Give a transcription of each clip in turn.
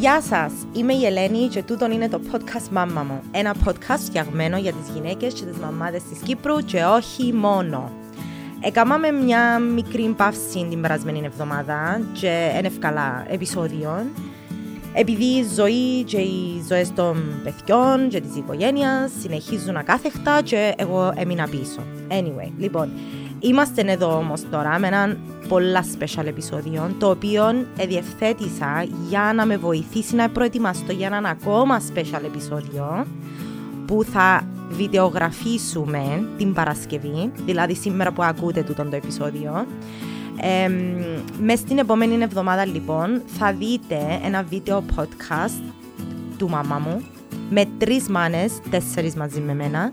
Γεια σας, είμαι η Ελένη και τούτο είναι το podcast Μάμα μου. Ένα podcast φτιαγμένο για τις γυναίκες και τις μαμάδες της Κύπρου και όχι μόνο. Έκαναμε μια μικρή παύση την περασμένη εβδομάδα και ένα ευκαλά επεισόδιο επειδή η ζωή και οι ζωές των παιδιών και της οικογένειας συνεχίζουν ακάθεκτα και εγώ έμεινα πίσω. Anyway, λοιπόν, είμαστε εδώ όμως τώρα με έναν πολλά special επεισόδιο, το οποίο διευθέτησα για να με βοηθήσει να προετοιμαστώ για έναν ακόμα special επεισόδιο που θα βιντεογραφήσουμε την Παρασκευή, δηλαδή σήμερα που ακούτε τούτο το επεισόδιο. Ε, μες στην επόμενη εβδομάδα λοιπόν θα δείτε ένα βίντεο podcast του μαμά μου με τρεις μάνες, τέσσερις μαζί με μένα,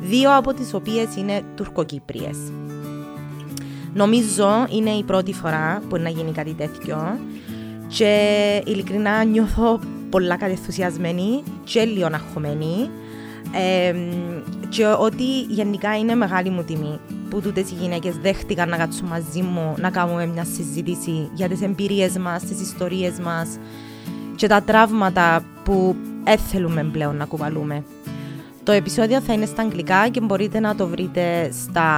δύο από τις οποίες είναι τουρκοκύπριες. Νομίζω είναι η πρώτη φορά που να γίνει κάτι τέτοιο και ειλικρινά νιώθω πολλά κατεθουσιασμένη και λίγο αγχωμένη ε, και ότι γενικά είναι μεγάλη μου τιμή που τούτες οι γυναίκες δέχτηκαν να κάτσουν μαζί μου να κάνουμε μια συζήτηση για τις εμπειρίες μας, τις ιστορίες μας και τα τραύματα που έθελουμε πλέον να κουβαλούμε. Το επεισόδιο θα είναι στα αγγλικά και μπορείτε να το βρείτε στα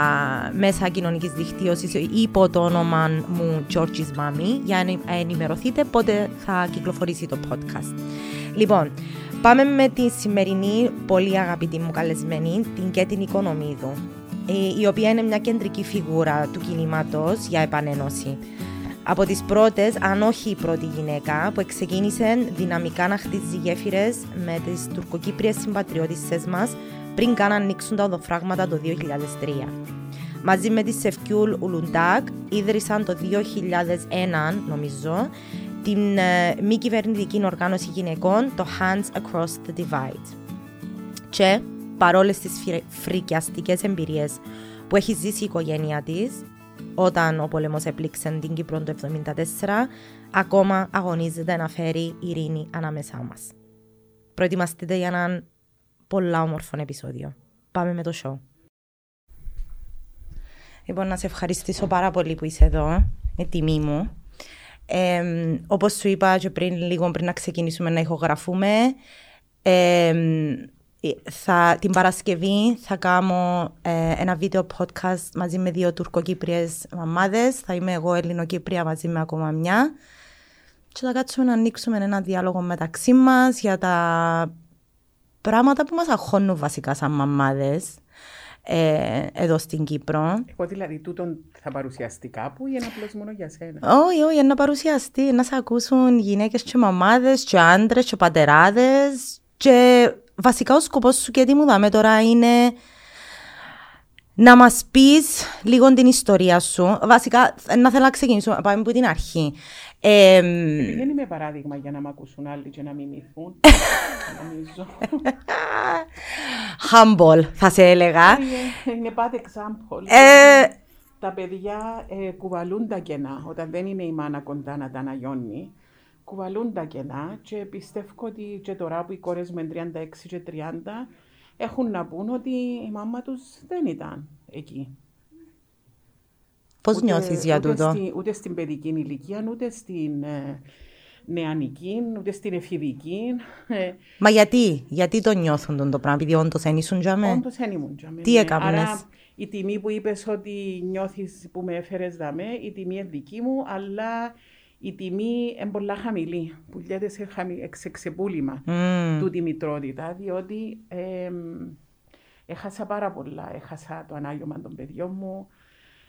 μέσα κοινωνικής δικτύωσης υπό το όνομα μου George's Mommy για να ενημερωθείτε πότε θα κυκλοφορήσει το podcast. Λοιπόν, πάμε με τη σημερινή πολύ αγαπητή μου καλεσμένη, την Κέτιν Οικονομίδου. Ε, η οποία είναι μια κεντρική φιγούρα του κινήματος για επανένωση. Από τις πρώτες, αν όχι η πρώτη γυναίκα, που ξεκίνησε δυναμικά να χτίζει γέφυρες με τις τουρκοκύπριες συμπατριώτισσες μας πριν καν ανοίξουν τα οδοφράγματα το 2003. Μαζί με τη Σεφκιούλ Ουλουντάκ ίδρυσαν το 2001, νομίζω, την ε, μη κυβερνητική οργάνωση γυναικών, το Hands Across the Divide. Και παρόλες τις φρικιαστικές εμπειρίες που έχει ζήσει η οικογένεια της, όταν ο πόλεμος έπληξε την Κύπρο το 1974, ακόμα αγωνίζεται να φέρει ειρήνη ανάμεσά μας. Προετοιμαστείτε για έναν πολλά όμορφο επεισόδιο. Πάμε με το show. Λοιπόν, να σε ευχαριστήσω πάρα πολύ που είσαι εδώ. Είναι τιμή μου. Ε, όπως σου είπα και πριν, λίγο πριν να ξεκινήσουμε να ηχογραφούμε, ε, ε, θα, την Παρασκευή θα κάνω ε, ένα βίντεο podcast μαζί με δύο τουρκοκύπριες μαμάδες. Θα είμαι εγώ Ελληνοκύπρια μαζί με ακόμα μια. Και θα κάτσουμε να ανοίξουμε ένα διάλογο μεταξύ μας για τα πράγματα που μας αγχώνουν βασικά σαν μαμάδες ε, εδώ στην Κύπρο. Εγώ δηλαδή τούτον θα παρουσιαστεί κάπου ή είναι απλώς μόνο για σένα; Όχι, όχι, να παρουσιαστεί, να σε ακούσουν γυναίκες και μαμάδες και άντρες και πατεράδες και βασικά ο σκοπός σου και τι μου δάμε τώρα είναι να μας πεις λίγο την ιστορία σου. Βασικά, να θέλω να ξεκινήσω, πάμε από την αρχή. Ε, δεν είμαι παράδειγμα για να με ακούσουν άλλοι και να μιμηθούν. νομίζω. Humble, θα σε έλεγα. Είναι bad example. Ε, τα παιδιά ε, κουβαλούν τα κενά όταν δεν είναι η μάνα κοντά να τα αναγιώνει κουβαλούν τα κενά και πιστεύω ότι και τώρα που οι κόρες με 36 και 30 έχουν να πούν ότι η μάμα τους δεν ήταν εκεί. Πώς ούτε, νιώθεις για ούτε τούτο; Στη, ούτε στην παιδική ηλικία, ούτε στην ε, νεανική, ούτε στην εφηβική. Ε. Μα γιατί, γιατί το νιώθουν τον το πράγμα, επειδή όντως δεν ήσουν για μέ. Όντως δεν ήμουν για μέ. Τι ναι. έκανες; Άρα η τιμή που είπες ότι νιώθεις που με έφερες δαμέ, η τιμή είναι δική μου, αλλά η τιμή είναι πολλά χαμηλή, που λέτε σε, χαμη, σε ξεπούλημα mm. του τη μητρότητα, διότι ε, έχασα πάρα πολλά. Έχασα το ανάγιωμα των παιδιών μου,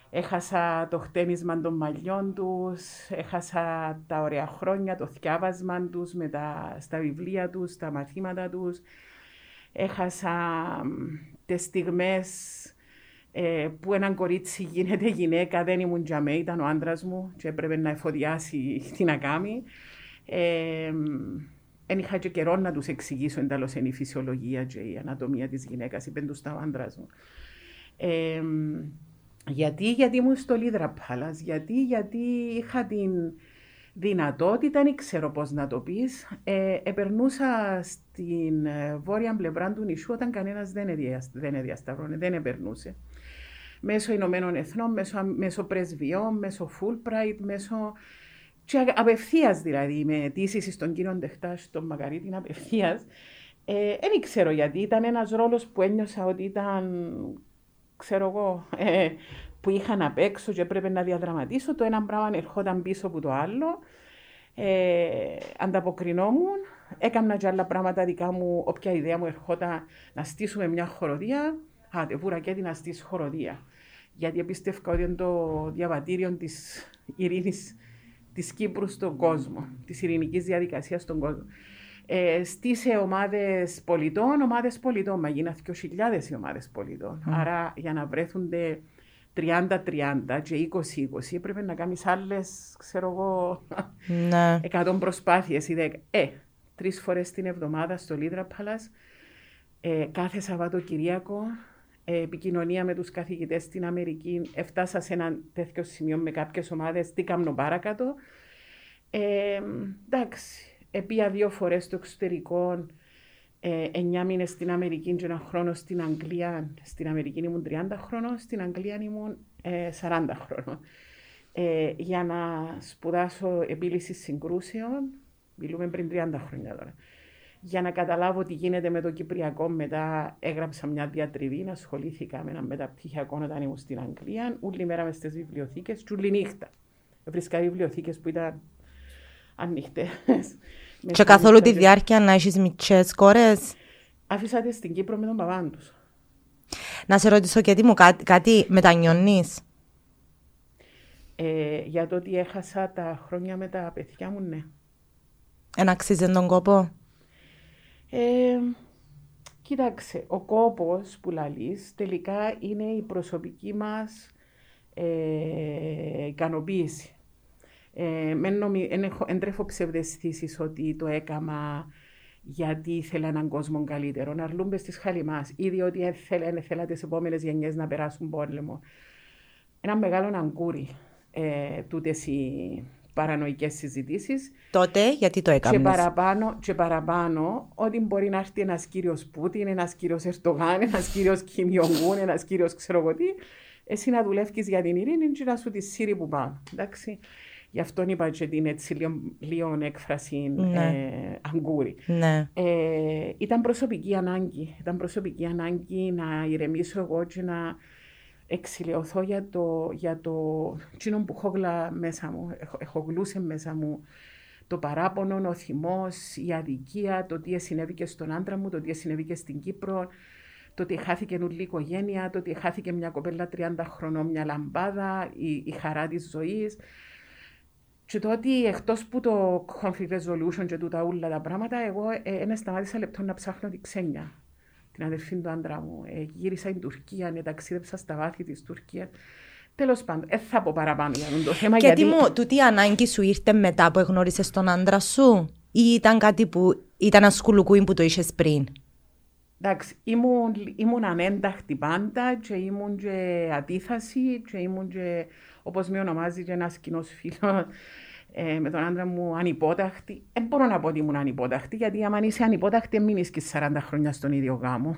έχασα το χτένισμα των μαλλιών τους, έχασα τα ωραία χρόνια, το θιάβασμα τους με τα, στα βιβλία τους, τα μαθήματα τους, έχασα τις στιγμές ε, που έναν κορίτσι γίνεται γυναίκα, δεν ήμουν για μέ, ήταν ο άντρας μου και έπρεπε να εφοδιάσει τι να κάνει. Ε, δεν είχα και καιρό να τους εξηγήσω εντάλλως είναι η φυσιολογία και η ανατομία της γυναίκας, είπε του τα άντρας μου. Ε, γιατί, γιατί ήμουν στο Λίδρα Πάλας, γιατί, γιατί είχα την δυνατότητα, δεν ξέρω πώς να το πεις, ε, επερνούσα στην ε, βόρεια πλευρά του νησιού όταν κανένας δεν, δεν εδιασταυρώνε, δεν επερνούσε μέσω Ηνωμένων Εθνών, μέσω, μέσω πρεσβειών, μέσω Fulbright, μέσω... Και απευθείας δηλαδή, με αιτήσεις στον κύριο Ντεχτάς, στον Μακαρίτη, απευθείας. Δεν ξέρω γιατί. Ήταν ένας ρόλος που ένιωσα ότι ήταν, ξέρω εγώ, ε, που είχα να παίξω και έπρεπε να διαδραματίσω. Το ένα πράγμα ερχόταν πίσω από το άλλο. Ε, ανταποκρινόμουν. Έκανα και άλλα πράγματα δικά μου, όποια ιδέα μου ερχόταν να στήσουμε μια χοροδία. Άντε, βουρακέτη να στήσει χοροδία. Γιατί πιστεύω ότι είναι το διαβατήριο της ειρήνης της Κύπρου στον κόσμο, της ειρηνικής διαδικασίας στον κόσμο. Ε, στις ομάδες πολιτών, ομάδες πολιτών, μα γίνανε 2.000 οι ομάδες πολιτών. Mm. Άρα για να βρέθονται 30-30 και 20-20 έπρεπε να κάνεις άλλες, ξέρω εγώ, ναι. 100 προσπάθειες ή 10. Ε, τρεις φορές την εβδομάδα στο Λίδρα Palace, ε, κάθε Σαββατοκυριακό, ε, επικοινωνία με τους καθηγητές στην Αμερική, έφτασα σε ένα τέτοιο σημείο με κάποιες ομάδες, τι κάνω παρακάτω. Ε, εντάξει, Επία δύο φορές στο εξωτερικό, ε, εννιά μήνες στην Αμερική και ένα χρόνο στην Αγγλία. Στην Αμερική ήμουν 30 χρόνων, στην Αγγλία ήμουν ε, 40 χρόνων. Ε, για να σπουδάσω επίλυση συγκρούσεων, μιλούμε πριν 30 χρόνια τώρα. Για να καταλάβω τι γίνεται με το Κυπριακό, μετά έγραψα μια διατριβή, ασχολήθηκα με ένα μεταπτυχιακό όταν ήμουν στην Αγγλία, όλη μέρα μες στις βιβλιοθήκες, τσούλη νύχτα. Βρίσκα βιβλιοθήκες που ήταν ανοιχτές. Και καθόλου τη διάρκεια να έχεις μικρές κόρες; Άφησα τη στην Κύπρο με τον παπά τους. Να σε ρωτήσω και τι μου κάτι, κάτι μετανιώνεις; Ε, για το ότι έχασα τα χρόνια με τα παιδιά μου, ναι. Εν αξίζει τον κόπο; Ε, κοίταξε, ο κόπος που λαλείς τελικά είναι η προσωπική μας ε, ικανοποίηση. Ε, εν τρέφω ψευδεστήσεις ότι το έκαμα γιατί ήθελα έναν κόσμο καλύτερο. Να αρλούμε στις χαλιμάς ή διότι ήθελα, ήθελα τις επόμενες γενιές να περάσουν πόλεμο. Ένα μεγάλο αγκούρι ε, τούτες οι παρανοϊκές συζητήσεις. Τότε γιατί το έκαμε. Και παραπάνω, και παραπάνω ότι μπορεί να έρθει ένας κύριος Πούτιν, ένας κύριος Ερτογάν, ένας κύριος Κιμ Ιονγκούν, ένας κύριος ξέρω εγώ τι, εσύ να δουλεύεις για την ειρήνη και να σου τη σύρει που πάνω. Εντάξει. Γι' αυτό είπα και την έτσι λίγο, έκφραση ναι. ε, αγκούρι. Ναι. Ε, ήταν προσωπική ανάγκη. Ήταν προσωπική ανάγκη να ηρεμήσω εγώ και να εξηλαιωθώ για το, για το τσίνο που έχω μέσα μου, έχω, έχω γλούσε μέσα μου. Το παράπονο, ο θυμός, η αδικία, το τι συνέβη και στον άντρα μου, το τι συνέβη και στην Κύπρο, το ότι χάθηκε νουλή οικογένεια, το ότι χάθηκε μια κοπέλα 30 χρονών, μια λαμπάδα, η, η χαρά της ζωής. Και το ότι εκτός που το conflict resolution και τούτα όλα τα πράγματα, εγώ δεν ε, σταμάτησα λεπτό να ψάχνω τη ξένια. Την αδερφή του άντρα μου. Ε, γύρισα στην Τουρκία, ναι, ταξίδεψα στα βάθη της Τουρκίας. Τέλος πάντων, δεν θα πω παραπάνω για το θέμα. Και γιατί... τι μου, τούτη ανάγκη σου ήρθε μετά που εγνώρισες τον άντρα σου, ή ήταν κάτι που ήταν ένα σκουλουκούιν που το είχες πριν; Εντάξει, ήμουν, ήμουν ανένταχτη πάντα και ήμουν και αντίθαση και ήμουν και, όπως με ονομάζει και ένας κοινός φίλος, ε, με τον άντρα μου ανυπόταχτη. Δεν μπορώ να πω ότι ήμουν ανυπόταχτη, γιατί άμα είσαι ανυπόταχτη, μην είσαι 40 χρόνια στον ίδιο γάμο.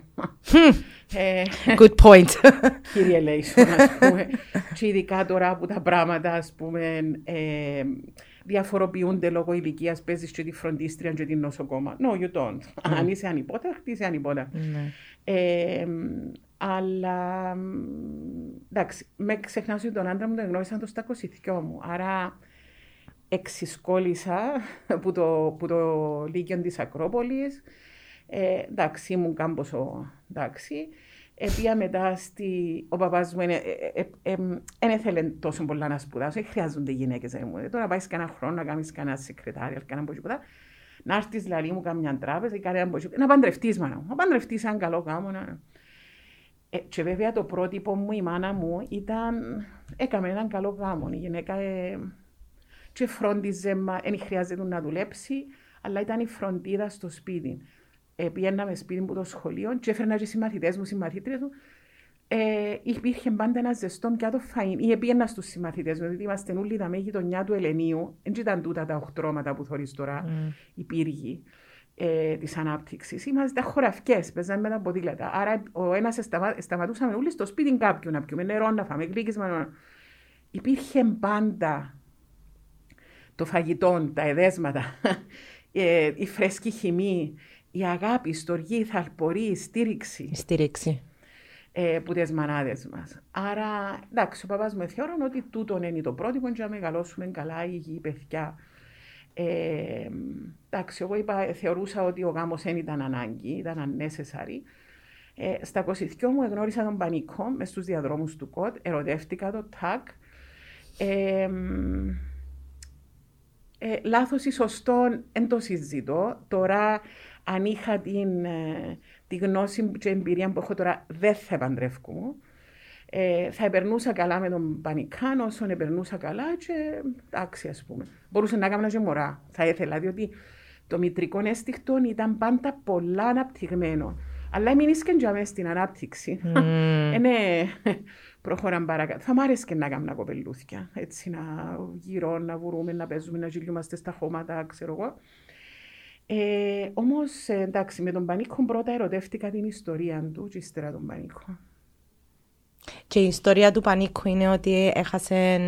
ε, Good point. Κύριε Λέισον, ας πούμε. και ειδικά τώρα που τα πράγματα, ας πούμε, ε, διαφοροποιούνται λόγω ηλικίας, παίζεις και τη φροντίστρια και την νοσοκόμα. No, you don't. Αν είσαι ανυπόταχτη, είσαι ανυπόταχτη. Ναι. Ε, αλλά εντάξει, με ξεχνάω ότι τον άντρα μου τον γνώρισα το στα μου. Άρα εξισκόλησα που το, που το Λύκειο της Ακρόπολης. Ε, εντάξει, ήμουν κάμποσο, εντάξει. Επία μετά στη... Ο παπάς μου δεν ε, ε, ήθελε τόσο πολλά να σπουδάσω. Δεν χρειάζονται γυναίκες. Ε, τώρα πάεις κανένα χρόνο να κάνεις κανένα σεκρετάρι, κανένα ποτσιπουδά. Να έρθεις δηλαδή μου καμιά τράπεζα ή κανένα Να παντρευτείς μάνα Να παντρευτείς έναν καλό γάμο. Να... Ε, και βέβαια το πρότυπο μου, η μάνα μου, ήταν... Έκαμε έναν καλό γάμο. Η γυναίκα... Ε, και φρόντιζε, δεν χρειάζεται να δουλέψει, αλλά ήταν η φροντίδα στο σπίτι. Ε, με σπίτι μου το σχολείο και έφερνα και συμμαθητές μου, συμμαθήτρες μου. Ε, υπήρχε πάντα ένα ζεστό πιάτο φαΐν ή πήγαινα στους συμμαθητές μου, γιατί είμαστε όλοι τα μέγη γειτονιά του Ελενίου, δεν ήταν τούτα τα οχτρώματα που θωρείς τώρα, mm. οι πύργοι ε, της ανάπτυξης. Είμαστε χωραφιές, παίζαμε με τα ποδήλατα. Άρα ο ένας σταμα, σταματούσαμε όλοι στο σπίτι κάποιου να πιούμε νερό, να φάμε γλύκισμα. Υπήρχε πάντα το φαγητό, τα εδέσματα, ε, η φρέσκη χυμή, η αγάπη, η στοργή, η θαλπορή, η στήριξη. Η στήριξη. Ε, που τις μανάδες μας. Άρα, εντάξει, ο παπάς μου θεωρώ ότι τούτο είναι το πρότυπο για να μεγαλώσουμε καλά, υγιή παιδιά. Ε, εντάξει, εγώ είπα, θεωρούσα ότι ο γάμος δεν ήταν ανάγκη, ήταν unnecessary. Ε, στα 22 μου εγνώρισα τον πανικό μες στους διαδρόμους του ΚΟΤ, ερωτεύτηκα το ΤΑΚ. Ε, ε, λάθος ή σωστό δεν το συζητώ. Τώρα αν είχα την, ε, τη γνώση και εμπειρία που έχω τώρα δεν θα επαντρεύκω. Ε, θα επερνούσα καλά με τον Πανικάν όσο επερνούσα καλά και εντάξει ας πούμε. Μπορούσε να κάνω και μωρά, θα ήθελα, διότι το μητρικό αίσθηκτο ήταν πάντα πολλά αναπτυγμένο. Αλλά μην ίσκεν για μέσα στην ανάπτυξη. Mm. ε, ναι, προχωράμε παρακάτω. Θα μ' άρεσε και να κάνουμε κοπελούθια. Έτσι να γύρω, να βουρούμε, να παίζουμε, να γυλιούμαστε στα χώματα, ξέρω εγώ. Ε, Όμως, εντάξει, με τον Πανίκο πρώτα ερωτεύτηκα την ιστορία του και ύστερα τον Πανίκο. Και η ιστορία του Πανίκου είναι ότι έχασε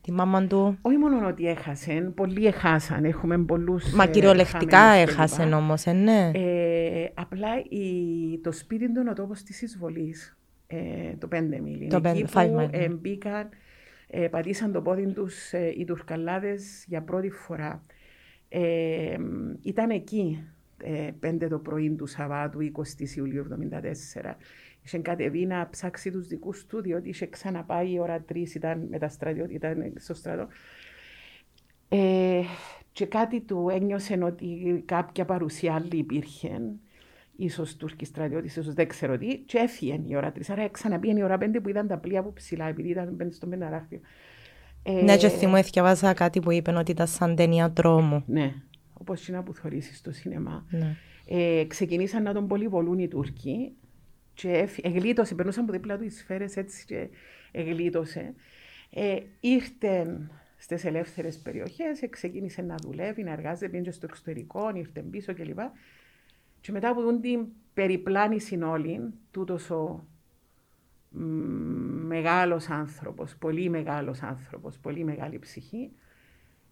τη μάμα του; Όχι μόνο ότι έχασε, πολλοί έχασαν. Έχουμε πολλούς. Μα κυριολεκτικά έχασε όμως, ε, ναι. Ε, απλά η, το σπίτι του είναι ο τόπος της εισβολής. Ε, το 5 μίλι. Το 5 εκεί που ε, μπήκαν, ε, πατήσαν το πόδι τους ε, οι Τουρκαλάδες για πρώτη φορά. Ε, ήταν εκεί ε, 5 το πρωί του Σαββάτου 20 Ιουλίου 1974. Είχε κατεβεί να ψάξει τους δικούς του, διότι είχε ξαναπάει η ώρα 3, ήταν με τα στρατιώτη, ήταν στο στρατό. Ε, και κάτι του ένιωσε ότι κάποια παρουσία άλλη υπήρχε. Ίσως Τούρκοι στρατιώτη, ίσως δεν ξέρω τι, και έφυγε η ώρα 3. Άρα ξαναπήγαινε η ώρα 5 που ήταν τα πλοία που ψηλά, επειδή ήταν 5 στο πενταράχτιο. Ε, ναι, και θυμήθηκα βάζα κάτι που είπε ότι ήταν σαν ταινία τρόμου. Ναι, όπως είναι που θωρήσει στο σινεμά. Ναι. Ε, ξεκινήσαν να τον πολυβολούν οι Τούρκοι και εγλίτωσε, περνούσαν από δίπλα του οι σφαίρες έτσι και εγλίτωσε. Ε, ήρθε στις ελεύθερες περιοχές, ξεκίνησε να δουλεύει, να εργάζεται, πήγε στο εξωτερικό, ήρθε πίσω κλπ. Και μετά από την περιπλάνηση όλη, τούτος ο μεγάλος άνθρωπος, πολύ μεγάλος άνθρωπος, πολύ μεγάλη ψυχή,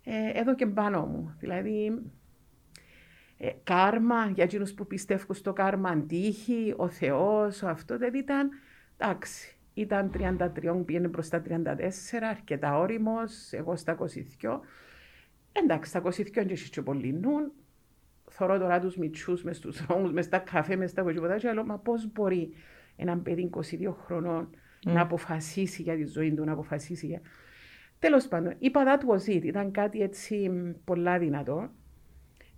ε, εδώ και πάνω μου. Δηλαδή, ε, κάρμα, για εκείνους που πιστεύουν στο κάρμα, αντίχη, ο Θεός, ο αυτός, δηλαδή ήταν, εντάξει, ήταν 33, πήγαινε προς τα 34, αρκετά όριμος, εγώ στα 22. Εντάξει, στα 22 και και πολύ νουν. Θωρώ τώρα τους μητσούς μες στους δρόμους, μες στα καφέ, μες στα κοτσιποτάκια, αλλά μα πώς μπορεί ένα παιδί 22 χρονών mm. να αποφασίσει για τη ζωή του, να αποφασίσει για... Τέλος πάντων, είπα that was it. Ήταν κάτι έτσι πολλά δυνατό.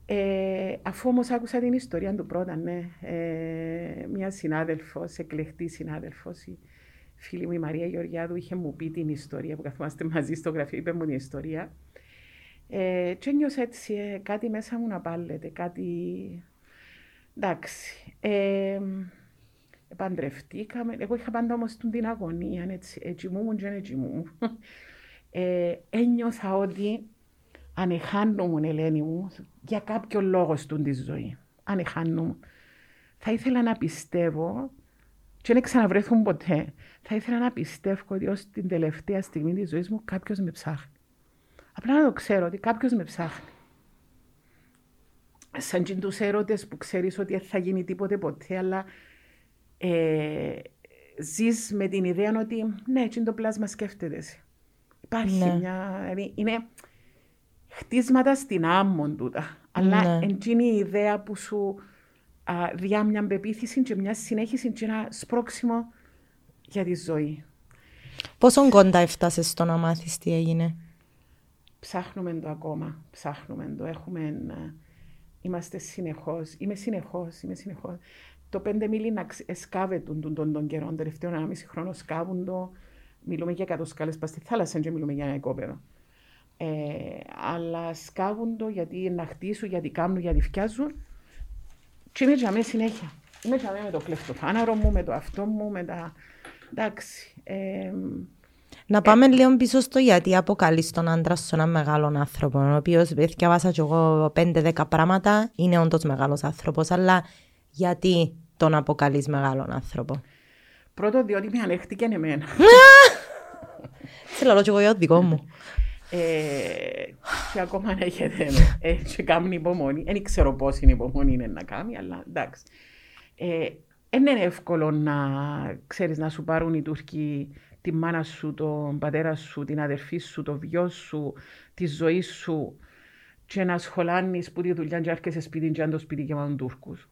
Ε, αφού όμως άκουσα την ιστορία του πρώτα, ναι, ε, μια συνάδελφος, εκλεκτή συνάδελφος, η φίλη μου η Μαρία Γεωργιάδου, είχε μου πει την ιστορία που καθόμαστε μαζί στο γραφείο, είπε μου την ιστορία. Ε, και νιώσα έτσι ε, κάτι μέσα μου να πάλετε, κάτι. Εντάξει. Ε, παντρευτήκαμε. Εγώ είχα πάντα όμως την αγωνία, έτσι, έτσι μου μου και έτσι μου. Ε, ένιωθα ότι αν εχάνομαι, Ελένη μου, για κάποιο λόγο στον τη ζωή. Αν εχάνομαι. Θα ήθελα να πιστεύω και δεν ξαναβρέθουν ποτέ. Θα ήθελα να πιστεύω ότι ως την τελευταία στιγμή της ζωής μου κάποιος με ψάχνει. Απλά να το ξέρω ότι κάποιος με ψάχνει. Σαν τους έρωτες που ξέρεις ότι δεν θα γίνει τίποτε ποτέ, αλλά ε, ζεις με την ιδέα ότι ναι, έτσι το πλάσμα σκέφτεται. Υπάρχει ναι. μια. Δηλαδή είναι χτίσματα στην άμμον τούτα. Αλλά ναι. είναι η ιδέα που σου α, διά μια πεποίθηση και μιας συνέχισης και ένα σπρώξιμο για τη ζωή. Πόσο κοντά έφτασες στο να μάθεις τι έγινε; Ψάχνουμε το ακόμα. Ψάχνουμε το. Έχουμε, είμαστε συνεχώς. Είμαι συνεχώς. Είμαι συνεχώς. Το πέντε μίλι να σκάβεται τον, τον, τον καιρό. Τελευταίο ένα μισή χρόνο σκάβουν το. Μιλούμε για εκατό σκάλες πας στη θάλασσα και μιλούμε για ένα οικόπεδο. Ε, αλλά σκάβουν το γιατί να χτίσουν, γιατί κάνουν, γιατί φτιάζουν. Και είμαι για συνέχεια. Είμαι για με το κλεφτοφάναρο μου, με το αυτό μου, με τα. Εντάξει. Ε, να πάμε ε, λίγο πίσω στο γιατί αποκαλείς τον άντρα σου έναν μεγάλο άνθρωπο. Ο οποίος διαβάσα κι εγώ 5-10 πράγματα, είναι όντως μεγάλος άνθρωπος. Αλλά γιατί τον αποκαλείς μεγάλο άνθρωπο; Πρώτο, διότι με ανέχτηκε εμένα. Σε λαλό και εγώ για δικό μου. Ε, και ακόμα να έχετε ε, και κάνουν υπομονή. Δεν ξέρω πώ είναι υπομονή είναι να κάνει, αλλά εντάξει. Ε, δεν είναι εύκολο να ξέρεις να σου πάρουν οι Τούρκοι τη μάνα σου, τον πατέρα σου, την αδερφή σου, το βιό σου, τη ζωή σου και να σχολάνεις που τη δουλειά και έρχεσαι σπίτι και αν το σπίτι και μάλλον Τούρκους.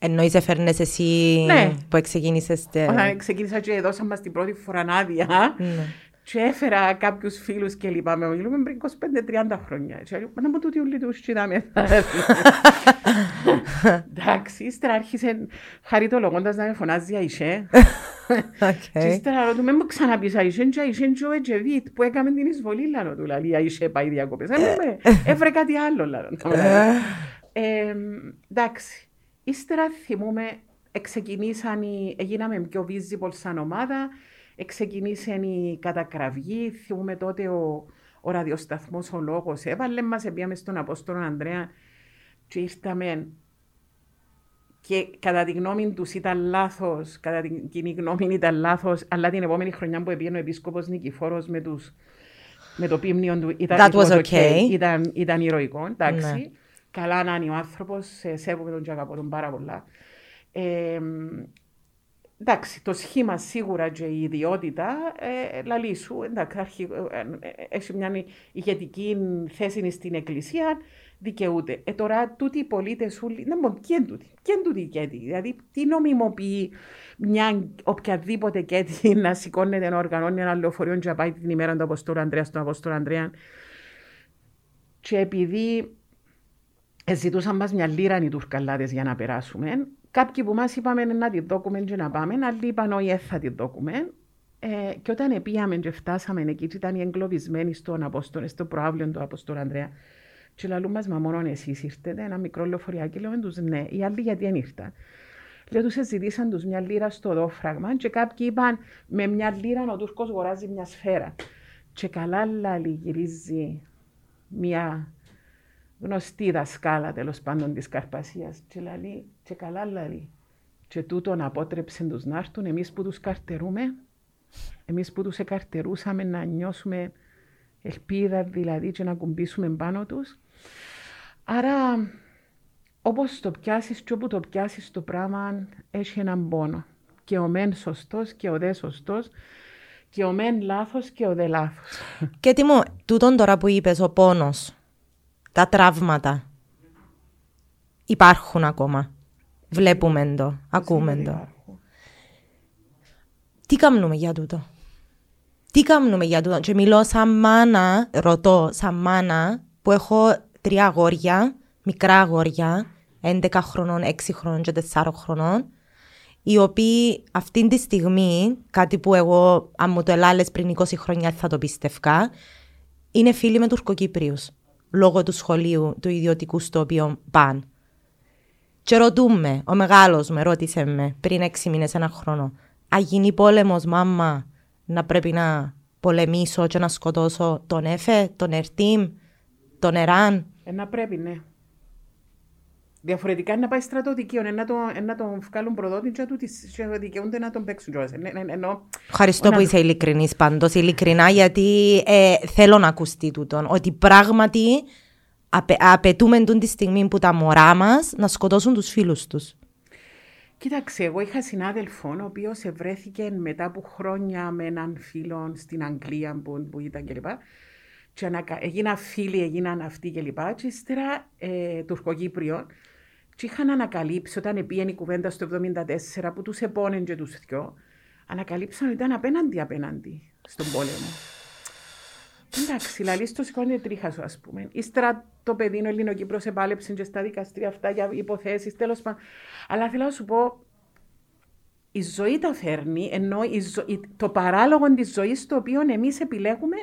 Εννοείς έφερνες εσύ ναι. που ξεκίνησες... Όταν ξεκίνησα και δώσαμε μας την πρώτη φορά άδεια, ναι και έφερα κάποιους φίλους και λοιπά. Με μιλούμε πριν 25-30 χρόνια. Και λέω, να μου τούτοι όλοι τους κοιτάμε. Εντάξει, ύστερα άρχισε χαριτολογώντας να με φωνάζει Αϊσέ. Και ύστερα ρωτούμε, μου ξαναπείς Αϊσέ και Αϊσέ και ο Ετζεβίτ που έκαμε την εισβολή λαλό του. Λαλή Αϊσέ πάει διακοπές. Έφερε κάτι άλλο λαλό. Εντάξει, ύστερα θυμούμε, ξεκινήσαν, έγιναμε πιο visible σαν ομάδα, Εξεκινήσε η κατακραυγή. Θυμούμε τότε ο, ο ραδιοσταθμός ο λόγος έβαλε μας, πήγαμε στον Απόστολο Ανδρέα και ήρθαμε και κατά τη γνώμη τους ήταν λάθος, κατά την κοινή γνώμη ήταν λάθος, αλλά την επόμενη χρονιά που πήγαινε ο επίσκοπος Νικηφόρος με, με το πίμνιο του ήταν, That was okay. ήταν, ήταν ηρωικό. Εντάξει. Ναι. Καλά να είναι ο άνθρωπος, σέβομαι τον και αγαπώ τον πάρα πολλά. Ε, Εντάξει, το σχήμα σίγουρα και η ιδιότητα, ε, λαλή σου, εντάξει, ε, ε, έχει μια ηγετική θέση στην εκκλησία, δικαιούται. Ε, τώρα, τούτοι οι πολίτες, να πω, ποια είναι τούτοι, ποια είναι τούτοι κέτη, δηλαδή, τι νομιμοποιεί μια οποιαδήποτε κέτη να σηκώνεται να οργανώνει ένα λεωφορείο και να πάει την ημέρα του Αποστόλου Ανδρέας στον Αποστόλου Ανδρέα. Και επειδή ζητούσαν μας μια λίρα οι Τουρκαλάδε για να περάσουμε, Κάποιοι που μας είπαμε να τη δόκουμε και να πάμε, άλλοι είπαν όχι, θα τη δόκουμε. Ε, και όταν πήγαμε και φτάσαμε εκεί, ήταν οι εγκλωβισμένοι στον Απόστολο, στο προάβλιο του Απόστολου Ανδρέα. Και λαλού μας, μα μόνο εσείς ήρθετε, ένα μικρό λεωφοριάκι, λέμε τους ναι, οι άλλοι γιατί δεν ήρθαν. Λέω τους ζητήσαν τους μια λίρα στο δόφραγμα και κάποιοι είπαν με μια λίρα ο Τούρκος αγοράζει μια σφαίρα. Και καλά λαλή γυρίζει μια γνωστή δασκάλα τέλος πάντων της Καρπασίας. Και λέει, και καλά λέει, και τούτον απότρεψε τους να έρθουν, εμείς που τους καρτερούμε, εμείς που τους εκαρτερούσαμε να νιώσουμε ελπίδα δηλαδή και να κουμπίσουμε πάνω τους. Άρα, όπως το πιάσεις και όπου το πιάσεις το πράγμα, έχει έναν πόνο. Και ο μεν σωστός και ο δε σωστός. Και ο μεν λάθος και ο δε λάθος. Και τι μου, τούτον τώρα που είπες, ο πόνος, τα τραύματα υπάρχουν ακόμα. Βλέπουμε το, ακούμε το. Τι κάνουμε για τούτο; Τι κάνουμε για τούτο; Και μιλώ σαν μάνα, ρωτώ σαν μάνα που έχω τρία αγόρια, μικρά αγόρια, 11 χρονών, 6 χρονών και 4 χρονών, οι οποίοι αυτή τη στιγμή, κάτι που εγώ, αν μου το ελάλες πριν 20 χρόνια θα το πίστευκα, είναι φίλοι με Τουρκοκύπριους λόγω του σχολείου του ιδιωτικού στο οποίο πάνε. Και ρωτούμε, ο μεγάλος με ρώτησε με πριν έξι μήνες, ένα χρόνο, Αν γίνει πόλεμος, μάμα, να πρέπει να πολεμήσω και να σκοτώσω τον Έφε, τον Ερτίμ, τον Εράν; Ε, να πρέπει, ναι. Διαφορετικά είναι να πάει στρατοδικείο, να, τον, να τον βγάλουν προδότη και να δικαιούνται να τον παίξουν κιόλας. Ενώ, Ευχαριστώ που είσαι ειλικρινής πάντως, ειλικρινά, γιατί ε, θέλω να ακουστεί τούτον, ότι πράγματι απαι, απαιτούμε τη στιγμή που τα μωρά μας να σκοτώσουν τους φίλους τους. Κοίταξε, εγώ είχα συνάδελφο ο οποίος ευρέθηκε μετά από χρόνια με έναν φίλο στην Αγγλία που, που ήταν κλπ. Και, και έγιναν φίλοι, έγιναν αυτοί κλπ. Και ύστερα ε, Τουρκοκύπριο και είχαν ανακαλύψει όταν πήγαινε η κουβέντα στο 1974 που τους επώνεν και τους δυο, ανακαλύψαν ότι ήταν απέναντι απέναντι στον πόλεμο. Εντάξει, λαλή στο σηκώνει τρίχα σου, ας πούμε. Ύστερα το παιδί, ο Ελληνοκύπρος, επάλεψε και στα δικαστήρια αυτά για υποθέσεις, τέλος πάντων. Αλλά θέλω να σου πω, η ζωή τα φέρνει, ενώ η ζω... το παράλογο της ζωής, το οποίο εμείς επιλέγουμε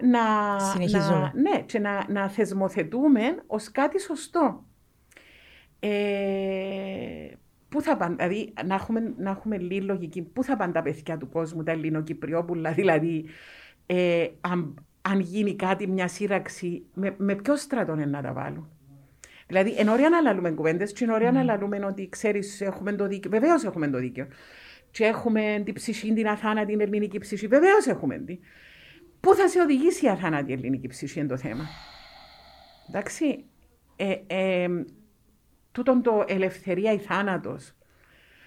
να, να, ναι, και να, να θεσμοθετούμε ως κάτι σωστό. Ε, πού θα πάνε, δηλαδή να έχουμε, να έχουμε λίγη λογική, πού θα πάνε τα παιδιά του κόσμου, τα Ελληνοκυπριόπουλα, δηλαδή ε, αν, αν, γίνει κάτι, μια σύραξη, με, με ποιο στρατό να τα βάλουν; Δηλαδή, εν ωραία να λαλούμε κουβέντες, και εν ωραία mm. να λαλούμε ότι ξέρεις, έχουμε το δίκαιο. Βεβαίως έχουμε το δίκαιο. Και έχουμε την ψυχή, την αθάνατη, την ελληνική ψυχή. Βεβαίως έχουμε την. Πού θα σε οδηγήσει η αθάνατη ελληνική ψυχή είναι το θέμα; Εντάξει. Ε, ε, τούτον το ελευθερία ή θάνατος.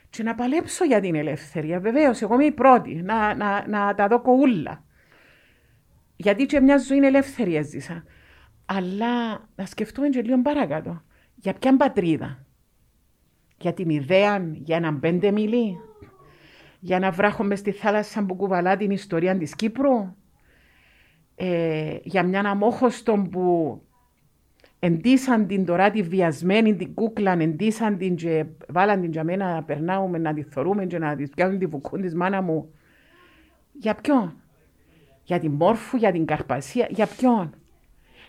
Και να παλέψω για την ελευθερία. Βεβαίως, εγώ είμαι η πρώτη να, να, να τα δω κοούλα. Γιατί και μια ζωή είναι ελευθερία ζήσα. Αλλά να σκεφτούμε και λίγο παρακάτω. Για ποια πατρίδα; Για την ιδέα, για έναν πέντε μιλή. Για να βράχω μες στη θάλασσα που κουβαλά την ιστορία της Κύπρου; Ε, για μια αμόχωστον που εντύσαν την τώρα τη βιασμένη την κούκλα, εντύσαν την και βάλαν την για μένα να περνάουμε, να τη θωρούμε και να της πιάνουν τη βουκούν της μάνα μου. Για ποιον; Για την μόρφου, για την καρπασία, για ποιον;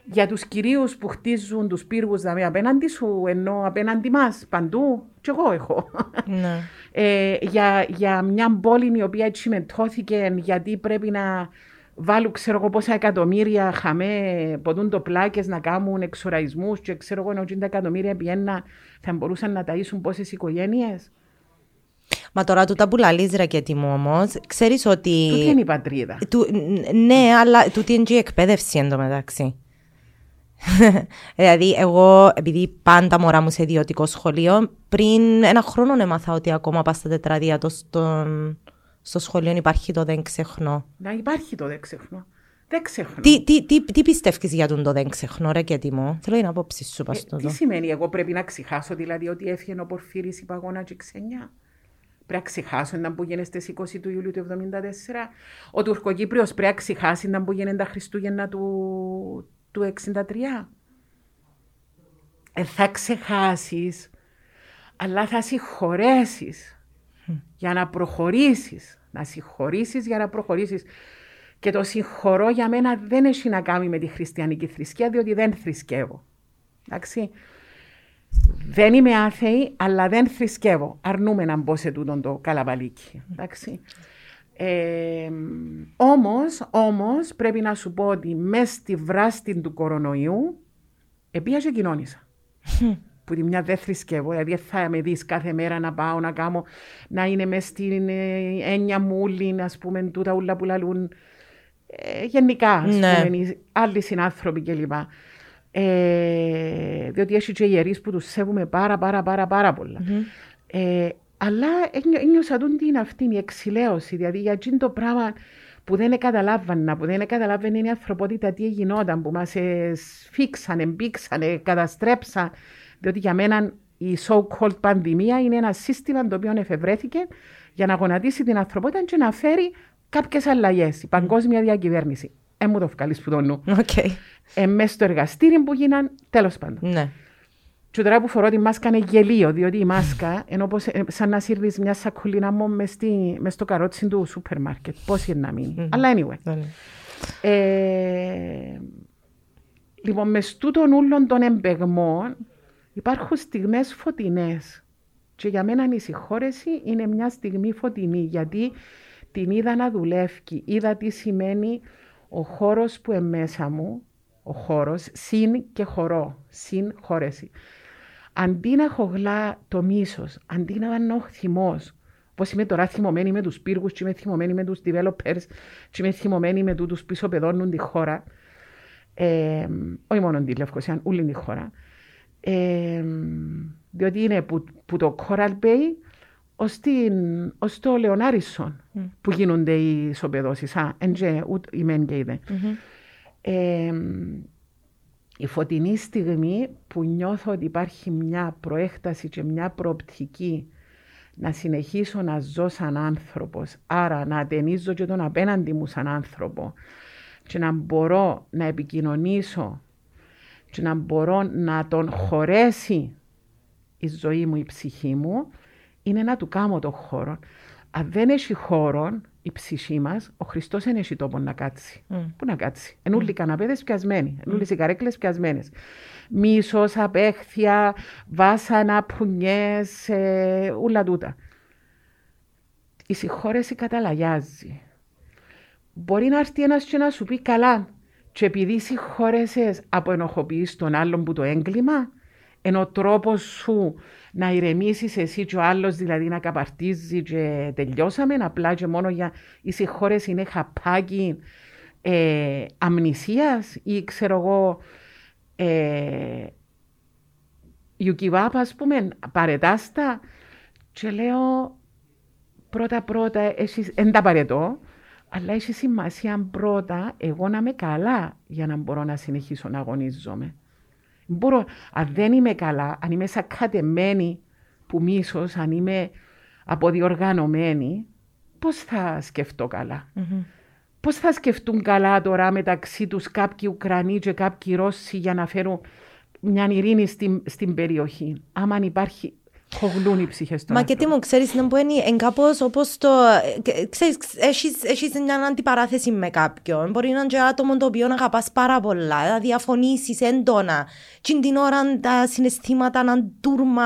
Για τους κυρίους που χτίζουν τους πύργους δηλαδή, απέναντι σου, ενώ απέναντι μας, παντού, κι εγώ έχω. Ναι. ε, για, για μια πόλη η οποία έτσι μετώθηκε γιατί πρέπει να βάλουν ξέρω εγώ πόσα εκατομμύρια χαμέ, ποτούν το πλάκες να κάνουν εξοραϊσμούς και ξέρω εγώ ενώ τα εκατομμύρια πιένα θα μπορούσαν να ταΐσουν πόσες οικογένειες. Μα τώρα του τα πουλαλείς ρακέτη μου όμως, ξέρεις ότι... Τούτη είναι η πατρίδα. Του, ναι, αλλά τούτη είναι και η εκπαίδευση εντωμεταξύ. δηλαδή, εγώ, επειδή πάντα μωρά μου σε ιδιωτικό σχολείο, πριν ένα χρόνο έμαθα ότι ακόμα πας στα τετραδία στον στο σχολείο υπάρχει το δεν ξεχνώ. Να υπάρχει το δεν ξεχνώ. Δεν ξεχνώ. Τι, τι, τι, τι πιστεύεις για τον το δεν ξεχνώ, ρε και τι μου. Θέλω την απόψη σου, ε, Τι σημαίνει, εγώ πρέπει να ξεχάσω δηλαδή ότι έφυγε ο Πορφύρης η παγώνα και ξενιά. Πρέπει να ξεχάσω να που γίνεται στις 20 του Ιουλίου του 1974. Ο Τουρκοκύπριος πρέπει να ξεχάσει να που γίνεται τα Χριστούγεννα του, του 1963. Ε, θα ξεχάσεις, αλλά θα συγχωρέσεις για να προχωρήσεις. Να συγχωρήσεις για να προχωρήσεις. Και το συγχωρώ για μένα δεν έχει να κάνει με τη χριστιανική θρησκεία, διότι δεν θρησκεύω. Εντάξει. Δεν είμαι άθεη, αλλά δεν θρησκεύω. Αρνούμε να μπω σε τούτο το καλαβαλίκι. Εντάξει. Ε, όμως, όμως, πρέπει να σου πω ότι μέσα στη βράστη του κορονοϊού επία και κοινώνησα που τη μια δεν θρησκεύω, δηλαδή θα με δεις κάθε μέρα να πάω να κάνω, να είναι μες στην ε, έννοια μου όλοι, ας πούμε, τούτα ούλα που λαλούν ε, γενικά, ας ναι. πούμε, άλλοι συνάνθρωποι κλπ. Ε, διότι έχει και ιερείς που τους σέβουμε πάρα πάρα πάρα πάρα πολλά. Mm-hmm. Ε, αλλά ένιωσα τον την αυτή η εξηλαίωση, δηλαδή για εκείνο το πράγμα που δεν καταλάβανα, που δεν καταλάβαινε η ανθρωπότητα τι γινόταν, που μας σφίξανε, μπήξανε, καταστρέψαν. Διότι για μένα η so-called πανδημία είναι ένα σύστημα το οποίο εφευρέθηκε για να γονατίσει την ανθρωπότητα και να φέρει κάποιες αλλαγές. Η παγκόσμια διακυβέρνηση. Ε, μου το βγάλεις που το νου. Okay. Ε, μέσα στο εργαστήριο που γίναν, τέλος πάντων. Ναι. Και τώρα που φορώ τη μάσκα είναι γελίο, διότι η μάσκα είναι όπως, ε, σαν να σύρβεις μια σακουλίνα μου μες, μες στο καρότσι του σούπερ μάρκετ. Πώς είναι να μείνει. Mm-hmm. Αλλά anyway. Mm-hmm. Ε, λοιπόν, μες τούτων όλων των εμπεγμών, Υπάρχουν στιγμές φωτεινές και για μένα η συγχώρεση είναι μια στιγμή φωτεινή γιατί την είδα να δουλεύει, είδα τι σημαίνει ο χώρος που εμέσα μου, ο χώρος, συν και χωρό, συν χώρεση. Αντί να χογλά το μίσος, αντί να δανώ θυμός, Πώ είμαι τώρα θυμωμένη με τους πύργους, και είμαι θυμωμένη με τους developers, και είμαι θυμωμένη με του πίσω παιδώνουν τη χώρα. Ε, όχι μόνο τη Λευκοσία, όλη τη χώρα διότι είναι που, που το Coral Bay ως, την, ως το Λεωνάρισον mm. που γίνονται οι ισοπεδώσεις. Α, εντζέ, ούτε η μεν και είδε. Mm-hmm. Ε, η φωτεινή στιγμή που νιώθω ότι υπάρχει μια προέκταση και μια προοπτική να συνεχίσω να ζω σαν άνθρωπος, άρα να ατενίζω και τον απέναντι μου σαν άνθρωπο και να μπορώ να επικοινωνήσω και να μπορώ να τον χωρέσει η ζωή μου, η ψυχή μου, είναι να του κάνω το χώρο. Αν δεν έχει χώρο η ψυχή μας, ο Χριστός δεν έχει τόπο να κάτσει. Mm. Πού να κάτσει; Εν όλοι οι καναπέδες πιασμένοι, εν όλοι οι καρέκλε πιασμένες. Μίσο, απέχθεια, βάσανα, πουνιές, ε, ούλα τούτα. Η συγχώρεση καταλαγιάζει. Μπορεί να έρθει ένας και να σου πει καλά, και επειδή συγχώρεσαι από ενοχοποιήσει τον άλλον που το έγκλημα, ενώ ο τρόπος σου να ηρεμήσεις εσύ και ο άλλος δηλαδή να καπαρτίζει και τελειώσαμε, απλά και μόνο για η συγχώρεση είναι χαπάκι ε, αμνησίας ή ξέρω εγώ ε, you ας πούμε, παρετάστα. Και λέω πρώτα πρώτα, δεν τα παρετώ, αλλά έχει σημασία πρώτα εγώ να είμαι καλά για να μπορώ να συνεχίσω να αγωνίζομαι. Μπορώ, αν δεν είμαι καλά, αν είμαι σακατεμένη που μίσος, αν είμαι αποδιοργανωμένη, πώς θα σκεφτώ καλά; Mm-hmm. Πώς θα σκεφτούν καλά τώρα μεταξύ τους κάποιοι Ουκρανοί και κάποιοι Ρώσοι για να φέρουν μια ειρήνη στην, στην περιοχή; Άμα υπάρχει Χογλούν οι ψυχές των Μα και τι μου ξέρεις, να μπορεί είναι κάπως όπως το. Ξέρεις, έχεις μια αντιπαράθεση με κάποιον. Μπορεί να είναι και άτομο το οποίο να αγαπάς πάρα πολλά, να διαφωνήσεις έντονα. Και την ώρα τα συναισθήματα να τούρμα,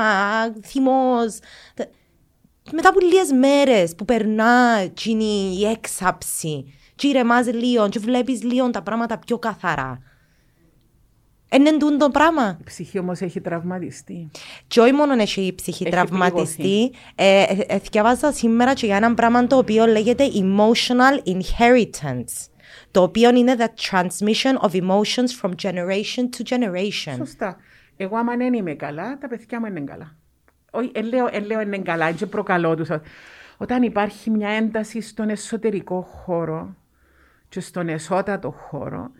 θυμός. Μετά από λίγες μέρες που περνά η έξαψη, και ηρεμάζει λίγο, και βλέπεις λίγο τα πράγματα πιο καθαρά. Είναι τούν το πράγμα. Η ψυχή όμως έχει τραυματιστεί. Και όχι μόνο έχει η ψυχή έχει τραυματιστεί. Ε, ε, ε, διαβάζα σήμερα και για ένα πράγμα το οποίο λέγεται emotional inheritance. Το οποίο είναι the transmission of emotions from generation to generation. Σωστά. Εγώ άμα δεν είμαι καλά, τα παιδιά μου είναι καλά. Όχι, ελέω, ελέω είναι καλά, και προκαλώ τους. Όταν υπάρχει μια ένταση στον εσωτερικό χώρο και στον εσώτατο χώρο,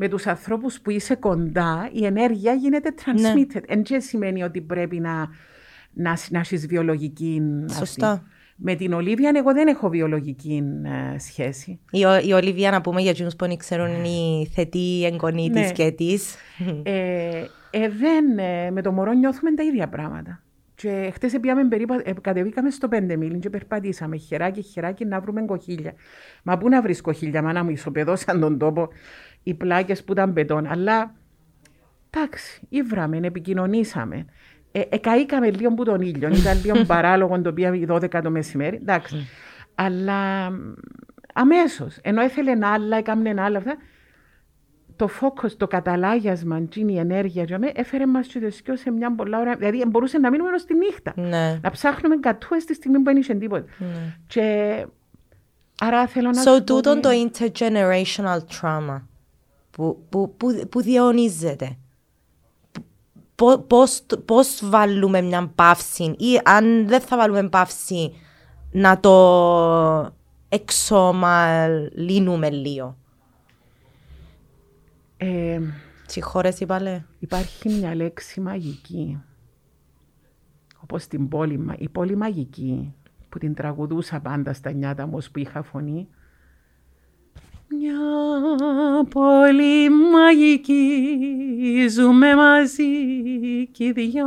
με τους ανθρώπους που είσαι κοντά, η ενέργεια γίνεται ναι. transmitted. Εν ναι. σημαίνει ότι πρέπει να, να, να έχεις βιολογική Σωστά. Αυτή. Με την Ολίβια εγώ δεν έχω βιολογική ε, σχέση. Η, η Ολίβια, να πούμε για εκείνους που δεν ξέρουν, είναι η θετή εγγονή ναι. της και της. Ε, ε, δεν, ε, με το μωρό νιώθουμε τα ίδια πράγματα. Και χτες ε, κατεβήκαμε στο πέντε μίλιν και περπατήσαμε χεράκι, χεράκι να βρούμε κοχύλια. Μα πού να βρει κοχύλια, μάνα μου, ισοπεδώσαν τον τόπο οι πλάκες που ήταν πετών. Αλλά εντάξει, ήβραμε, επικοινωνήσαμε. Ε, εκαήκαμε λίγο που τον ήλιο. Ήταν λίγο παράλογο το πήγαμε 12 το μεσημέρι. Εντάξει. Αλλά αμέσως. Ενώ έθελε άλλα, έκαμε άλλα αυτά. Το φόκο, το καταλάγιασμα, η ενέργεια, έφερε μας του σε μια πολλά ώρα. Δηλαδή, μπορούσε να μείνουμε στη νύχτα. Ναι. Να ψάχνουμε κατούε στη στιγμή που δεν είχε τίποτα. Ναι. Και άρα θέλω να. So, τούτο το intergenerational trauma που, που, που, που διαιωνίζεται. Πώς, πώς βάλουμε μια παύση ή αν δεν θα βάλουμε παύση να το εξομαλύνουμε λίγο; Ε, Συγχώρεσαι πάλι. Υπάρχει μια λέξη μαγική. Όπως την πόλη, η πόλη μαγική που την τραγουδούσα πάντα στα νιάτα μου που είχα φωνή μια πολύ μαγική, ζούμε μαζί και οι δυο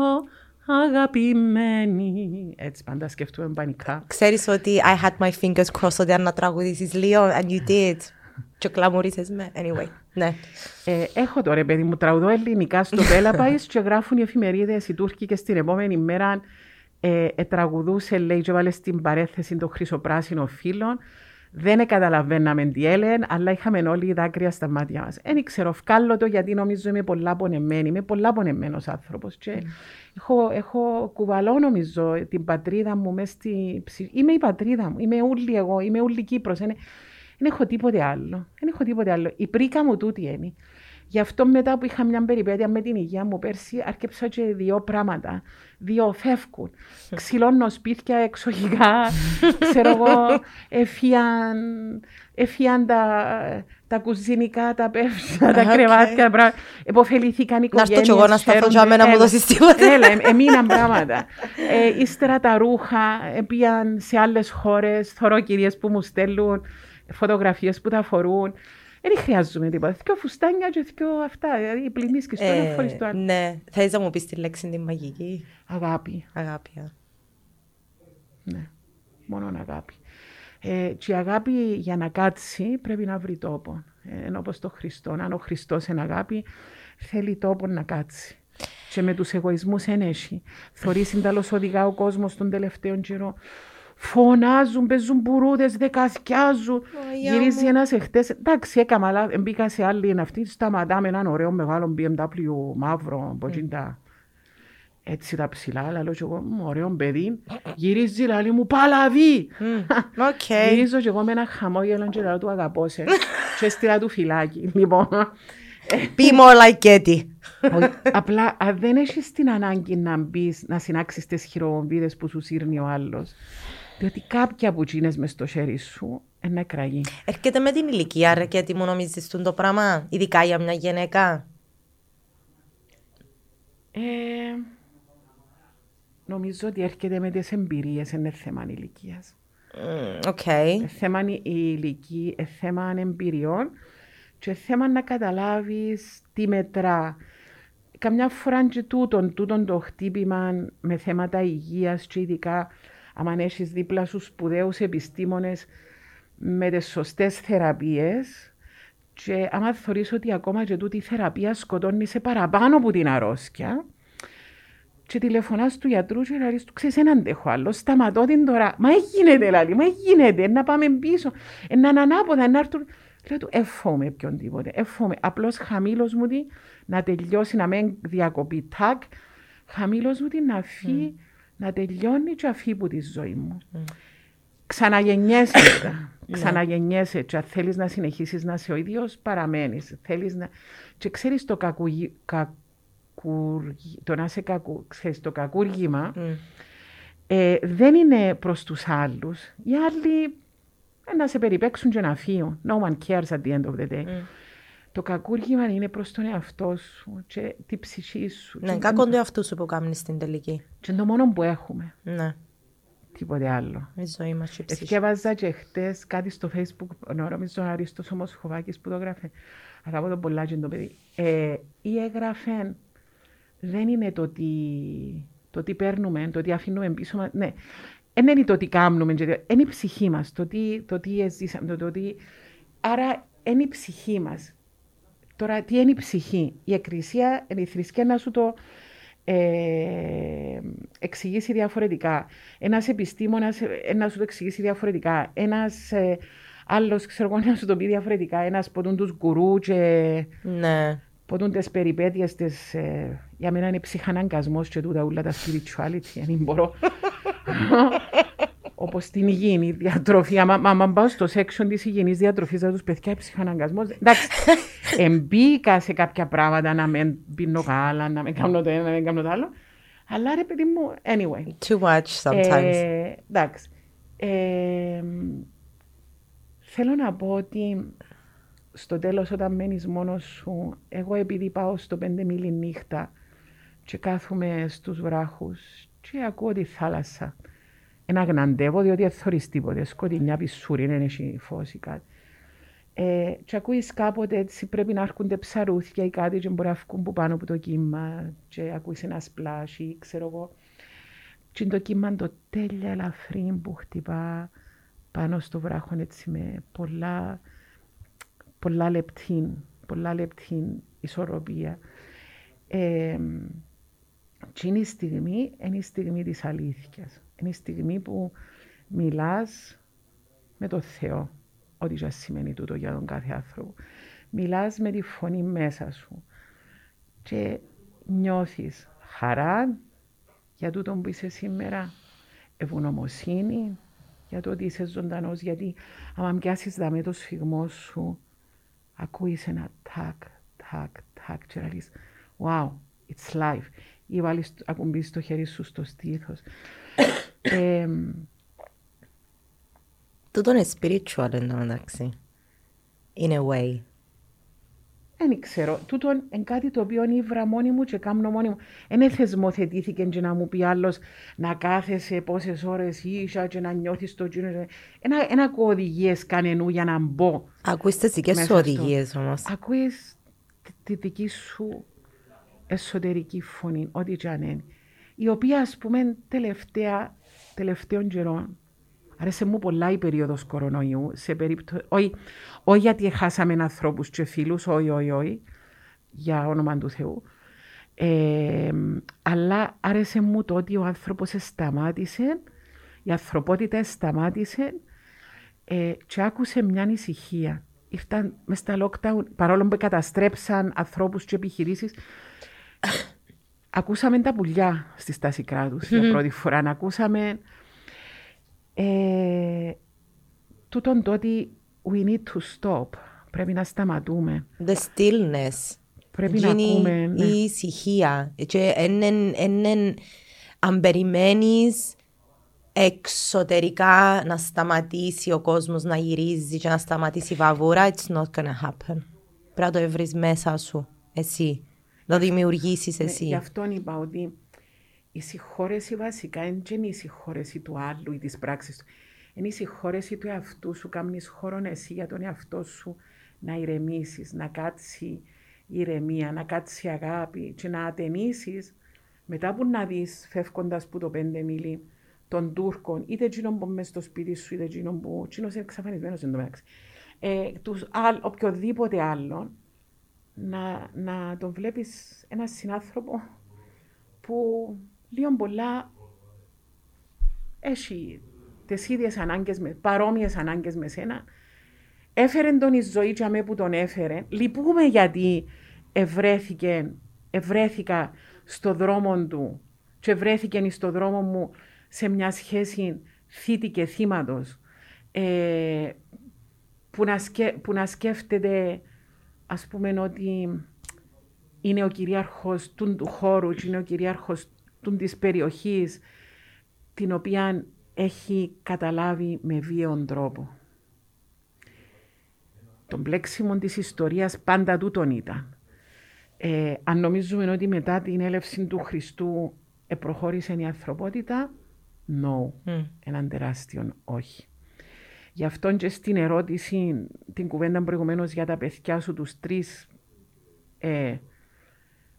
αγαπημένοι. Έτσι πάντα σκεφτούμε πανικά. Ξέρεις ότι I had my fingers crossed ότι αν να τραγουδήσεις λίγο and you did. Και κλαμουρίσες με. Anyway, ναι. Ε, έχω τώρα, παιδί μου, τραγουδώ ελληνικά στο Πέλαπαϊς και γράφουν οι εφημερίδες οι Τούρκοι και στην επόμενη μέρα ε, ε, τραγουδούσε, λέει, και βάλε στην παρέθεση το χρυσοπράσινο φύλλο δεν καταλαβαίναμε τι έλεγαν, αλλά είχαμε όλοι δάκρυα στα μάτια μας. Δεν ξέρω, βγάλω το γιατί νομίζω είμαι πολλά πονεμένη. Είμαι πολλά πονεμένος άνθρωπος. Και mm. έχω, έχω κουβαλώ, νομίζω, την πατρίδα μου μέσα στη ψυχή. Είμαι η πατρίδα μου. Είμαι ούλη εγώ. Είμαι ούλη Κύπρος. Δεν έχω τίποτε άλλο. Δεν έχω τίποτε άλλο. Η πρίκα μου τούτη είναι. Γι' αυτό μετά που είχα μια περιπέτεια με την υγεία μου πέρσι, άρκεψα και δύο πράγματα. Δύο φεύγουν. Ξυλώνω σπίτια εξοχικά, ξέρω εγώ, εφιάν, εφιάν τα, τα κουζινικά, τα πεύσα, τα κρεβάτια, πράγματα. Εποφελήθηκαν οι οικογένειες. Να στο κι εγώ να σταθώ για μένα μου δώσεις τίποτα. Έλα, εμείναν πράγματα. Ε, ύστερα τα ρούχα, πήγαν σε άλλες χώρες, θωρώ κυρίες που μου στέλνουν φωτογραφίες που τα φορούν. Δεν χρειάζομαι τίποτα. Δυο φουστάνια και δυο αυτά. Δηλαδή, πλημμύς και στο ένα ε, φορές το άλλο. Ναι. Θέλεις να μου πεις τη λέξη την μαγική. Αγάπη. Αγάπη. Ναι. Μόνο αγάπη. Ε, και η αγάπη για να κάτσει πρέπει να βρει τόπο. Ε, ενώ όπως το Χριστό. Αν ο Χριστός είναι αγάπη, θέλει τόπο να κάτσει. Και με τους εγωισμούς ενέχει. Θωρείς συνταλώς οδηγά ο κόσμος τον τελευταίο καιρό φωνάζουν, παίζουν μπουρούδες, δεκαθιάζουν. Γυρίζει ένας εχθές. Εντάξει, έκανα, αλλά μπήκα σε άλλη αυτή. Σταματάμε έναν ωραίο μεγάλο BMW μαύρο, μποτσίντα. έτσι τα ψηλά, λέω και εγώ, ωραίο παιδί, γυρίζει λαλή μου, παλαβή. Okay. Γυρίζω και εγώ με ένα χαμόγελο και λέω του αγαπώ σε και έστειλα του φυλάκι. Λοιπόν, Be more like Getty. απλά αν δεν έχεις την ανάγκη να μπεις να συνάξεις τις χειροβομβίδες που σου σύρνει ο άλλος, διότι κάποια που τσίνες μες στο χέρι σου, ένα κραγεί. Έρχεται με την ηλικία, ρε, και τι μου νομίζεις τον το πράγμα, ειδικά για μια γυναίκα; Ε, νομίζω ότι έρχεται με τις εμπειρίες, είναι θέμα ηλικίας. Οκ. Ε, θέμα η ηλικία, ε, θέμα εμπειριών και θέμα να καταλάβεις τι μετρά. Καμιά φορά και τούτον, τούτον το χτύπημα με θέματα υγείας και ειδικά αν έχεις δίπλα σου σπουδαίους επιστήμονες με τις σωστές θεραπείες και άμα θεωρείς ότι ακόμα και τούτη η θεραπεία σκοτώνει σε παραπάνω από την αρρώστια και τηλεφωνάς του γιατρού και λέει του ξέρεις δεν αντέχω άλλο, σταματώ την τώρα. Μα έγινε λαλή, μα έγινε, να πάμε πίσω, να είναι ανάποδα, να έρθουν. Λέω του εφόμαι ποιον τίποτε, εφόμαι. Απλώς χαμήλως μου τη να τελειώσει, να μην διακοπεί τάκ, χαμήλως μου τη να φύγει, να τελειώνει και αφή που της ζωή μου. Ξαναγεννιέσαι μετά. Ξαναγεννιέσαι και αν θέλεις να συνεχίσεις να είσαι ο ίδιος, παραμένεις. Θέλεις να... Και ξέρεις το κακουγι... κακουργι... το να είσαι κακου... ξέρεις, το κακούργημα ε, δεν είναι προς τους άλλους. Οι άλλοι ε, να σε περιπέξουν και να φύγουν. No one cares at the end of the day. Το κακούργημα είναι προς τον εαυτό σου και την ψυχή σου. Ναι, Και- κάκον το αυτού σου που κάνεις στην τελική. Και είναι το μόνο που έχουμε. Ναι, Τίποτε άλλο. η ζωή μας και η ψυχή. Εθιέβαζα και χτες κάτι στο facebook, νομίζω ο Αρίστος όμως Χοβάκης που το έγραφε. Αγαπώ τον πολλά και το παιδί. Ε, ή έγραφε, δεν είναι το τι, το τι παίρνουμε, το τι αφήνουμε πίσω μας. Ναι, δεν είναι το τι κάνουμε, και τι- είναι η ψυχή μας, το τι, το τι ζήσαμε, το, το τι... Άρα είναι η ψυχή μας. Τώρα, τι είναι η ψυχή; Η εκκλησία, η θρησκεία να σου το ε, εξηγήσει διαφορετικά. Ένας επιστήμονας ε, να σου το εξηγήσει διαφορετικά. Ένας ε, άλλος, ξέρω εγώ, να σου το πει διαφορετικά. Ένας ποτούν τους γκουρού και Ναι. ποτούν τις περιπέτειες της... Ε, για μένα είναι ψυχαναγκασμός και τούτα όλα τα spirituality, αν μπορώ. Όπως την υγιεινή διατροφή. Άμα, μα, άμα πάω στο section της υγιεινής διατροφής, θα τους παιδιά ψυχαναγκασμός. Εντάξει, εμπίκα σε κάποια πράγματα να μην πίνω γάλα, να μην κάνω το ένα, να μην κάνω το άλλο. Αλλά ρε παιδί μου, anyway. Too much sometimes. Ε, εντάξει. Ε, θέλω να πω ότι στο τέλος όταν μένεις μόνος σου, εγώ επειδή πάω στο πέντε μίλι νύχτα και κάθομαι στους βράχους και ακούω τη θάλασσα. Ένα γναντεύω διότι δεν θωρείς τίποτε, σκοτεινιά πισούρι, δεν έχει φως ή κάτι. Ε, και ακούεις κάποτε έτσι πρέπει να έρχονται ψαρούθια ή κάτι και μπορεί να βγουν που πάνω από το κύμα και ακούεις ένα splash ή ξέρω εγώ. Και είναι το κύμα το τέλεια ελαφρύ που χτυπά πάνω στο βράχο έτσι με πολλά, πολλά λεπτή, πολλά λεπτή ισορροπία. Ε, και είναι η στιγμή, είναι η στιγμή της αλήθειας. Είναι η στιγμή που μιλάς με τον Θεό, ό,τι και ας σημαίνει τούτο για τον κάθε άνθρωπο. Μιλάς με τη φωνή μέσα σου και νιώθεις χαρά για τούτο που είσαι σήμερα, ευγνωμοσύνη για το ότι είσαι ζωντανός, γιατί άμα πιάσεις δαμέ το σφιγμό σου, ακούεις ένα τάκ, τάκ, τάκ και λες, wow, it's life. Ή βάλεις, ακουμπήσεις το χέρι σου στο στήθος. Ε, Τούτο είναι spiritual εν τω μεταξύ. In a way. Δεν ξέρω. Τούτο είναι κάτι το οποίο ήβρα μόνη μου και κάνω μόνη μου. Δεν θεσμοθετήθηκε και να μου πει άλλος να κάθεσαι πόσες ώρες ίσα και να νιώθεις το τζίνο. Ένα, ένα ακούω οδηγίες κανενού για να μπω. Ακούεις τις δικές σου Μέσα στο- οδηγίες όμως; Ακούεις τη, τη δική σου εσωτερική φωνή, ό,τι και αν είναι. Η οποία, ας πούμε, τελευταία, τελευταίων καιρών, άρεσε μου πολλά η περίοδος κορονοϊού, σε περίπτω... όχι, όχι γιατί χάσαμε ανθρώπους και φίλους, όχι, όχι, όχι, για όνομα του Θεού, ε, αλλά άρεσε μου το ότι ο άνθρωπος σταμάτησε, η ανθρωπότητα σταμάτησε ε, και άκουσε μια ησυχία. Ήρθαν μες στα lockdown, παρόλο που καταστρέψαν ανθρώπους και επιχειρήσεις, ακούσαμε τα πουλιά στη στάση κράτους για πρώτη φορά. Ακούσαμε ε, τούτον το ότι we need to stop. Πρέπει να σταματούμε. The stillness. Πρέπει να ακούμε. Ναι. Η ησυχία. Και είναι, αν περιμένεις εξωτερικά να σταματήσει ο κόσμος να γυρίζει και να σταματήσει η βαβούρα, it's not gonna happen. Πρέπει να το βρεις μέσα σου, εσύ. Να το δημιουργήσεις Ναι, εσύ. Γι' αυτό είπα ότι η συγχώρεση βασικά δεν είναι η συγχώρεση του άλλου ή της πράξης του. Είναι η συγχώρεση του εαυτού σου. Κάνεις χώρο εσύ για τον εαυτό σου να ηρεμήσεις, να κάτσει η ηρεμία, να κάτσει η αγάπη και να ατενίσεις μετά που να δεις φεύγοντας που το πέντε μίλι των Τούρκων, είτε εκείνον που μες στο σπίτι σου, είτε εκείνον που εκείνος είναι εξαφανισμένος εν τω μεταξύ, ε, τους, άλλ, οποιοδήποτε άλλον, να, να τον βλέπεις ένα συνάνθρωπο που λίγο πολλά έχει τις ίδιες ανάγκες, με, παρόμοιες ανάγκες με σένα. Έφερε τον η ζωή για μέ που τον έφερε. Λυπούμε γιατί ευρέθηκε, ευρέθηκα στο δρόμο του και βρέθηκε στο δρόμο μου σε μια σχέση θήτη και θύματος ε, που, να σκε, που να σκέφτεται ας πούμε ότι είναι ο κυρίαρχος του, του χώρου και είναι ο κυρίαρχος του, της περιοχής την οποία έχει καταλάβει με βίαιον τρόπο. Το μπλέξιμο της ιστορίας πάντα τούτον ήταν. Ε, αν νομίζουμε ότι μετά την έλευση του Χριστού προχώρησε η ανθρωπότητα, no, Mm. έναν τεράστιο όχι. Γι' αυτό και στην ερώτηση, την κουβέντα προηγουμένως για τα παιδιά σου, τους τρεις ε,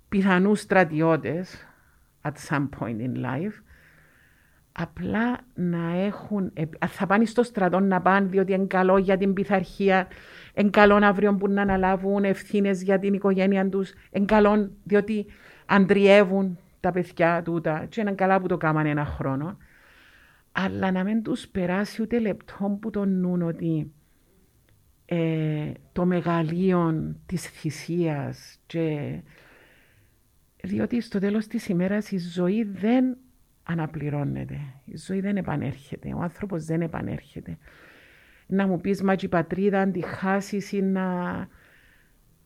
πιθανούς στρατιώτες at some point in life, απλά να έχουν, ε, θα πάνε στο στρατό να πάνε διότι είναι καλό για την πειθαρχία, είναι καλό αύριο που να αναλάβουν ευθύνες για την οικογένεια τους, είναι καλό διότι αντριεύουν τα παιδιά τούτα. Και είναι καλά που το κάμανε ένα χρόνο αλλά να μην τους περάσει ούτε λεπτό που τον νουν ότι ε, το μεγαλείο της θυσίας και διότι στο τέλος της ημέρας η ζωή δεν αναπληρώνεται, η ζωή δεν επανέρχεται, ο άνθρωπος δεν επανέρχεται. Να μου πεις μα και η πατρίδα αν τη χάσεις ή να...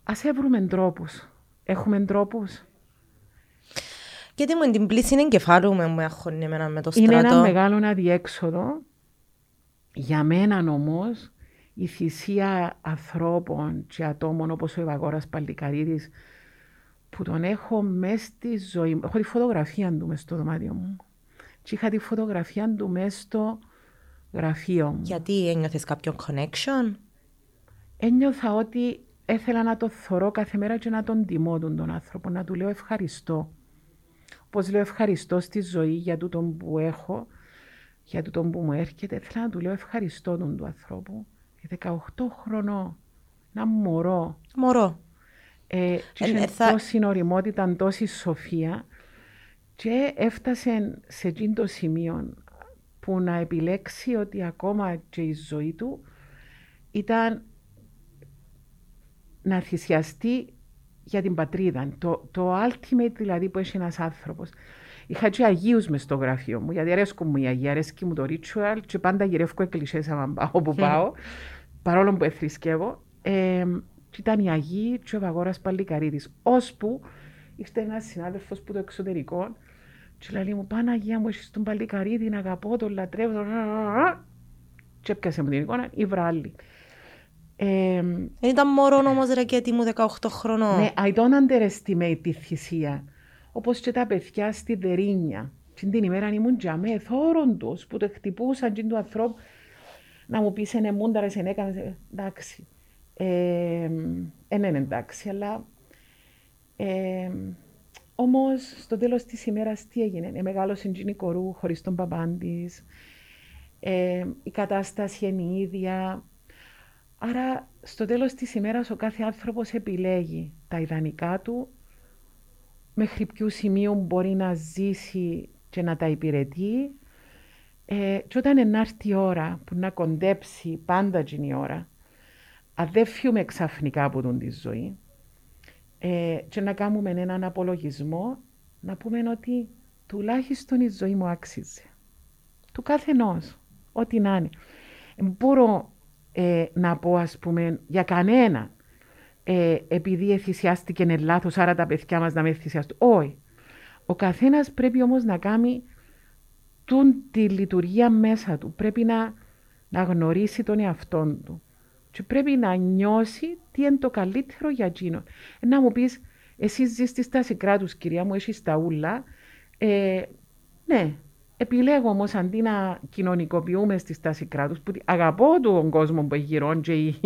Ας έβρουμε τρόπους. Έχουμε τρόπους. Γιατί μου την πλήση είναι εγκεφάλου με μου αγχώνει εμένα με το Είναι ένα στρατό. μεγάλο αδιέξοδο. Για μένα όμως η θυσία ανθρώπων και ατόμων όπως ο Ευαγόρας Παλικαρίδης που τον έχω μέσα στη ζωή μου. Έχω τη φωτογραφία του μέσα στο δωμάτιο μου. Και είχα τη φωτογραφία του μέσα στο γραφείο μου. Γιατί ένιωθες κάποιο connection; Ένιωθα ότι ήθελα να το θωρώ κάθε μέρα και να τον τιμώ τον, τον άνθρωπο, να του λέω ευχαριστώ. Όπως λέω ευχαριστώ στη ζωή για τούτο που έχω, για τούτο που μου έρχεται, ήθελα να του λέω ευχαριστώ τον του ανθρώπου. Για 18 χρονών, ένα μωρό, Μωρό. ε, και Ε, είχε ε, θα- τόση οριμότητα, τόση σοφία και έφτασε σε εκείνο το σημείο που να επιλέξει ότι ακόμα και η ζωή του ήταν να θυσιαστεί για την πατρίδα. Το, το ultimate δηλαδή που έχει ένας άνθρωπος. Είχα και Αγίους μες στο γραφείο μου, γιατί αρέσκουν μου οι Αγίοι, αρέσκει μου το ritual και πάντα γυρεύω εκκλησίες άμα πάω όπου πάω, παρόλο που εθρησκεύω. Ε, και ήταν οι Αγίοι και ο Βαγόρας Παλικαρίδης. Ώσπου ήρθε ένας συνάδελφος που το εξωτερικό και λέει μου, Παναγία μου, έχεις τον Παλικαρίδη, να αγαπώ, τον λατρεύω, τον... και έπιασε μου την εικόνα, η βράλη. Ε, Δεν ήταν μωρό όμως ρε και μου 18 χρονών. ναι, I don't underestimate τη θυσία. Όπως και τα παιδιά στη Δερίνια. Την την ημέρα ήμουν τζαμέ, θόρον τους που το χτυπούσαν και του ανθρώπου. Να μου πεις είναι μούνταρες, είναι έκανες, εντάξει. Ε, ε, ναι, εντάξει, αλλά... Ε, όμως, στο τέλος της ημέρας τι έγινε. Ε, μεγάλωσε η κορού χωρίς τον παπάν της. Ε, η κατάσταση είναι η ίδια. Άρα, στο τέλος της ημέρας ο κάθε άνθρωπος επιλέγει τα ιδανικά του, μέχρι ποιου σημείου μπορεί να ζήσει και να τα υπηρετεί. Ε, και όταν ενάρθει η ώρα που να κοντέψει πάντα την η ώρα, αν δεν φύγουμε ξαφνικά από τον τη ζωή, ε, και να κάνουμε έναν απολογισμό, να πούμε ότι τουλάχιστον η ζωή μου άξιζε. Του καθενός, ό,τι να είναι. Μπορώ ε, να πω, ας πούμε, για κανένα, ε, επειδή εθυσιάστηκε λάθος, άρα τα παιδιά μας να με εθυσιαστούν. Όχι. Ο καθένας πρέπει όμως να κάνει τούν τη λειτουργία μέσα του. Πρέπει να, να γνωρίσει τον εαυτό του. Και πρέπει να νιώσει τι είναι το καλύτερο για εκείνον. Ε, να μου πεις, εσύ ζεις στη στάση κράτους, κυρία μου, έχεις τα ούλα. Ε, ναι, επιλέγω όμως αντί να κοινωνικοποιούμε στη στάση κράτους, που αγαπώ τον κόσμο που γύρω και οι,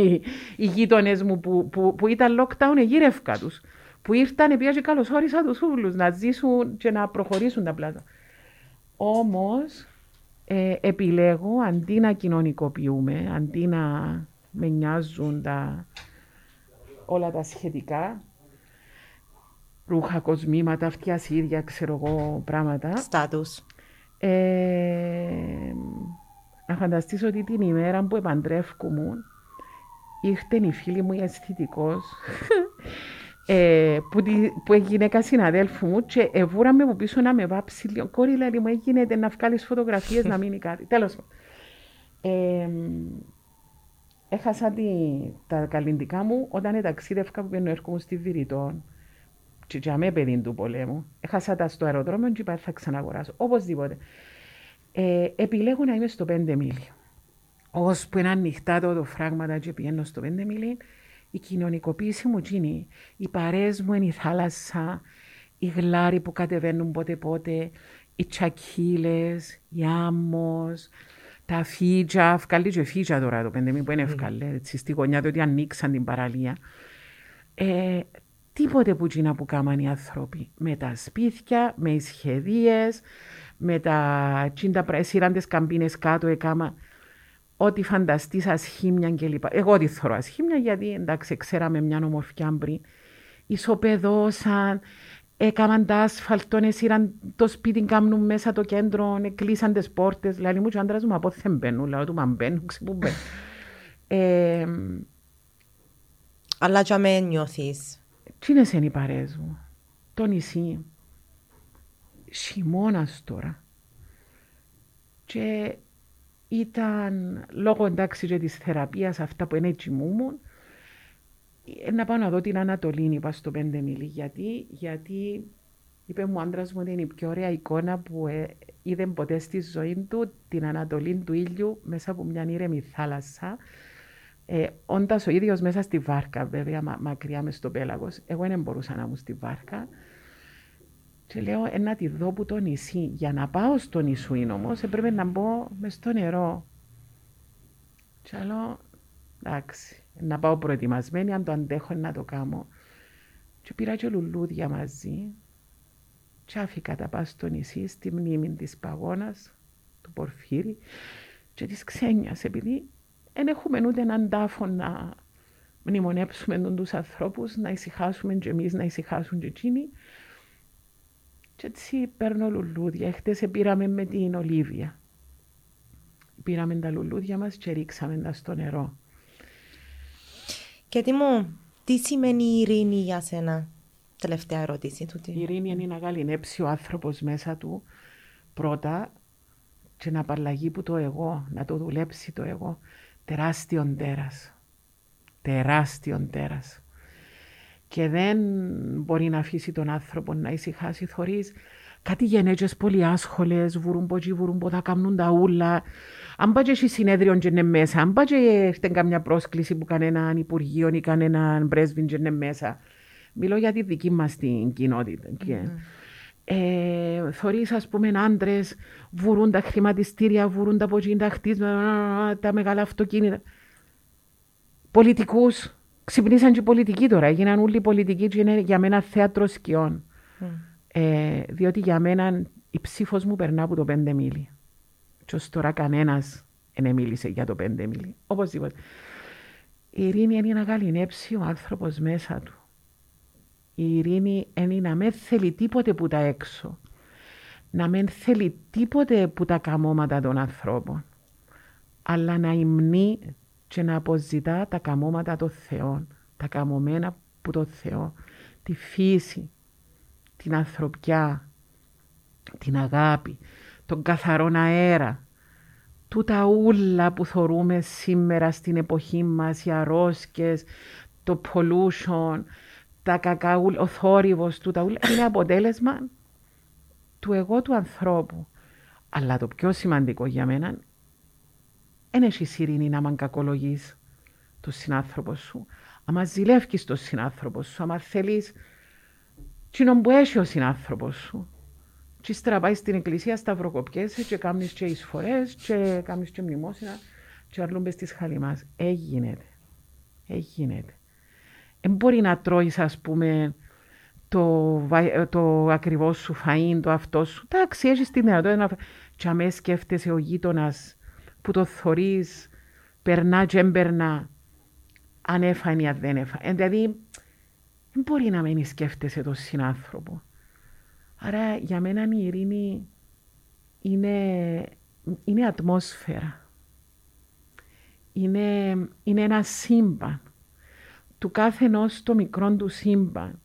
οι γείτονες μου που, που, που, ήταν lockdown γύρευκα τους. Που ήρθαν πια και καλωσόρισα τους ούλους να ζήσουν και να προχωρήσουν τα πλάτα. Όμως ε, επιλέγω αντί να κοινωνικοποιούμε, αντί να με νοιάζουν τα, όλα τα σχετικά, ρούχα, κοσμήματα, αυτιασίδια, ξέρω εγώ, πράγματα. Στάτους. Ε, να φανταστείς ότι την ημέρα που επαντρεύκομαι ήρθε η φίλη μου η αισθητικός ε, που, τη, που γυναίκα συναδέλφου μου και εβούραμε από πίσω να με βάψει λίγο. Κόρη λέει μου έγινε να βγάλεις φωτογραφίες να μείνει κάτι. Τέλος ε, έχασα τη, τα καλλιντικά μου όταν ταξίδευκα που πήγαινε έρχομαι στη Βηρητών και για με παιδί του πολέμου. Έχασα τα στο αεροδρόμιο και είπα θα ξαναγοράσω. Οπωσδήποτε. Ε, επιλέγω να είμαι στο 5 μίλι. Ώσπου είναι ανοιχτά το, το φράγματα και πηγαίνω στο 5 μίλι, η κοινωνικοποίηση μου γίνει. Οι παρέες μου είναι η θάλασσα, οι γλάροι που κατεβαίνουν πότε πότε, οι τσακίλες, οι άμμος, τα φύτζα, βγάλει και φύτζα τώρα το πέντε που είναι ευκαλέ, έτσι, στη γωνιά του ότι ανοίξαν την παραλία. Ε, τίποτε που γίνα που κάμαν οι άνθρωποι. Με τα σπίτια, με οι σχεδίες, με τα τσίντα πρέσιραντες καμπίνες κάτω έκαμα ό,τι φανταστείς ασχήμια κλπ. Εγώ τη θέλω ασχήμια γιατί εντάξει ξέραμε μια ομορφιά πριν. Ισοπεδώσαν, έκαναν τα άσφαλτο, έσυραν το σπίτι, κάνουν μέσα το κέντρο, κλείσαν τις πόρτες. Λέει μου και ο άντρας μου από δεν μπαίνουν, λέω του μα μπαίνουν, ξεπού μπαίνουν. ε, Αλλά και με νιώθεις. Τι είναι οι παρέες μου, το νησί, χειμώνας τώρα. Και ήταν λόγω εντάξει και της θεραπείας αυτά που είναι τσιμούμουν, να πάω να δω την Ανατολή, είπα στο πέντε μίλη. Γιατί, γιατί είπε μου ο άντρας μου ότι είναι η πιο ωραία εικόνα που ε, είδε ποτέ στη ζωή του την Ανατολή του ήλιου μέσα από μια ήρεμη θάλασσα. Ε, Όντας ο ίδιος μέσα στη βάρκα, βέβαια, μα, μακριά μες στο πέλαγος. Εγώ δεν μπορούσα να μου στη βάρκα. Και λέω, ε, να τη δω που το νησί. Για να πάω στο νησί όμως, έπρεπε να μπω μες στο νερό. Και λέω, εντάξει, να πάω προετοιμασμένη, αν το αντέχω να το κάνω. Και πήρα και λουλούδια μαζί και άφηκα τα πάω στο νησί, στη μνήμη της παγώνας, του Πορφύρη και της Ξένιας, επειδή δεν έχουμε ούτε έναν τάφο να μνημονέψουμε τους ανθρώπους, να ησυχάσουμε και εμείς, να ησυχάσουν και εκείνοι. Και έτσι παίρνω λουλούδια. Χτες πήραμε με την Ολίβια. Πήραμε τα λουλούδια μας και ρίξαμε τα στο νερό. Και τι μου, τι σημαίνει η ειρήνη για σένα, τελευταία ερώτηση. Τούτη. Η ειρήνη είναι να γαλινέψει ο άνθρωπος μέσα του πρώτα και να απαλλαγεί που το εγώ, να το δουλέψει το εγώ. Τεράστιον τέρας. Τεράστιον τέρας. Και δεν μπορεί να αφήσει τον άνθρωπο να ησυχάσει θωρείς κάτι γενέτζες πολύ άσχολες, βουρούν ποτζί, βουρούν ποτά, κάνουν τα ούλα. Αν πάει και συνέδριο και είναι μέσα, αν πάει και έρχεται καμιά πρόσκληση που κανέναν υπουργείο ή κανέναν πρέσβη και είναι μέσα. Μιλώ για τη δική μας την κοινότητα. Mm-hmm. Ε, θωρείς ας πούμε άντρες, βουρούν τα χρηματιστήρια, βουρούν τα ποτσίν, τα χτίσματα, τα μεγάλα αυτοκίνητα. Πολιτικούς, ξυπνήσαν και πολιτικοί τώρα, έγιναν όλοι πολιτικοί και είναι για μένα θέατρο σκιών. Mm. Ε, διότι για μένα η ψήφος μου περνά από το πέντε μίλι. Και ως τώρα κανένας δεν μίλησε για το πέντε μίλι. Οπωσδήποτε. Η ειρήνη είναι να γαλινέψει ο άνθρωπος μέσα του. Η ειρήνη είναι να μην θέλει τίποτε που τα έξω. Να μην θέλει τίποτε που τα καμώματα των ανθρώπων. Αλλά να υμνεί και να αποζητά τα καμώματα των Θεών. Τα καμωμένα που το Θεό. Τη φύση, την ανθρωπιά, την αγάπη, τον καθαρό αέρα. Τούτα ούλα που θορούμε σήμερα στην εποχή μας, οι αρρώσκες, το pollution, τα κακά, ο θόρυβος, τούτα ούλα, είναι αποτέλεσμα του εγώ του ανθρώπου. Αλλά το πιο σημαντικό για μένα, δεν έχει ειρήνη να μαν κακολογείς τον συνάνθρωπο σου. Άμα ζηλεύεις τον συνάνθρωπο σου, άμα θέλεις κοινό που έχει ο συνάνθρωπος σου. Και ύστερα πάει στην εκκλησία, σταυροκοπιέσαι και κάνεις και εισφορές και κάνεις και μνημόσυνα και αρλούμπες της χαλιμάς. Έγινεται. Έγινεται. Δεν μπορεί να τρώεις ας πούμε το, το ακριβώς σου φαΐν, το αυτό σου. Εντάξει, έχεις την δυνατότητα να και αμέ σκέφτεσαι ο γείτονας που το θωρείς, περνά και έμπερνα, αν έφανε ή αν δεν έφανε. Ε, δηλαδή, δεν μπορεί να μην σκέφτεσαι τον συνάνθρωπο. Άρα για μένα η ειρήνη είναι, είναι ατμόσφαιρα. Είναι, είναι ένα σύμπαν. Του κάθε ενός το μικρό του σύμπαν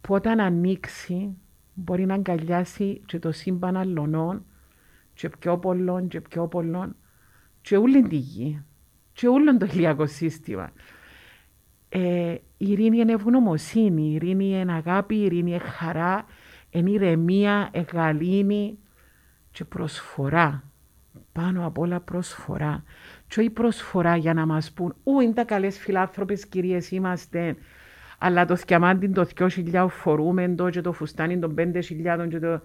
που όταν ανοίξει μπορεί να αγκαλιάσει και το σύμπαν αλλωνών και πιο πολλών και πιο πολλών και όλη τη γη και όλο το ηλιακό σύστημα. Ε, η ειρήνη είναι ευγνωμοσύνη, η ειρήνη είναι αγάπη, η ειρήνη είναι χαρά, είναι ηρεμία, εγαλήνη και προσφορά. Πάνω απ' όλα προσφορά. Και όχι προσφορά για να μας πούν «Ού, είναι τα καλές φιλάνθρωπες κυρίες είμαστε», αλλά το θκιαμάντι το 2.000 φορούμε το και το φουστάνι των 5.000 και το...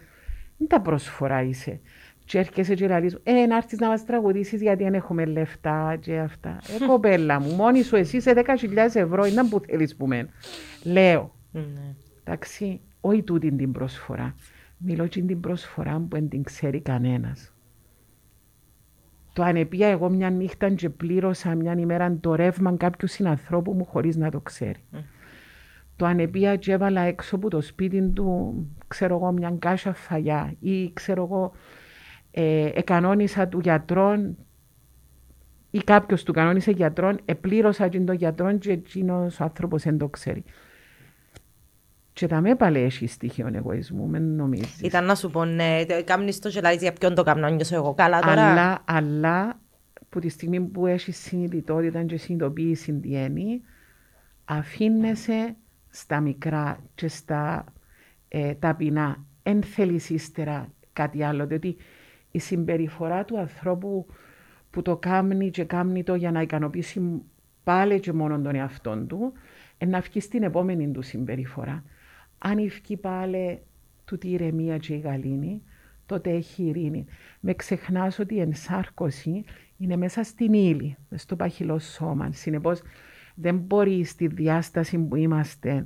Δεν τα προσφορά είσαι. Και έρχεσαι και λαλείς, ε, να έρθεις να μας τραγουδήσεις γιατί δεν έχουμε λεφτά και αυτά. Ε, κοπέλα μου, μόνη σου εσύ σε 10.000 ευρώ, είναι που θέλεις που μεν. Λέω, ναι. εντάξει, όχι τούτη την προσφορά. Μιλώ και την προσφορά που δεν την ξέρει κανένας. Το ανεπία εγώ μια νύχτα και πλήρωσα μια ημέρα το ρεύμα κάποιου συνανθρώπου μου χωρίς να το ξέρει. Το ανεπία και έβαλα έξω από το σπίτι του, ξέρω εγώ, μια κάσια φαγιά ή ξέρω εγώ, ε, εκανόνισα του γιατρών ή κάποιος του κανόνισε γιατρών, επλήρωσα τον γιατρών και εκείνος ο άνθρωπος δεν το ξέρει. Και τα με πάλι έχει στοιχείο εγωισμού, με νομίζεις. Ήταν να σου πω, ναι, κάμνεις το και για ποιον το κάνω, νιώσω εγώ καλά τώρα. Αλλά, αλλά, που τη στιγμή που έχει συνειδητότητα και συνειδητοποίηση τι είναι, αφήνεσαι στα μικρά και στα ε, ταπεινά. Εν θέλεις ύστερα κάτι άλλο, διότι η συμπεριφορά του ανθρώπου που το κάνει και κάνει το για να ικανοποιήσει πάλι και μόνο τον εαυτό του, να βγει στην επόμενη του συμπεριφορά. Αν βγει πάλι του τη ηρεμία και η γαλήνη, τότε έχει ειρήνη. Με ξεχνάς ότι η ενσάρκωση είναι μέσα στην ύλη, στο παχυλό σώμα. Συνεπώς, δεν μπορεί στη διάσταση που είμαστε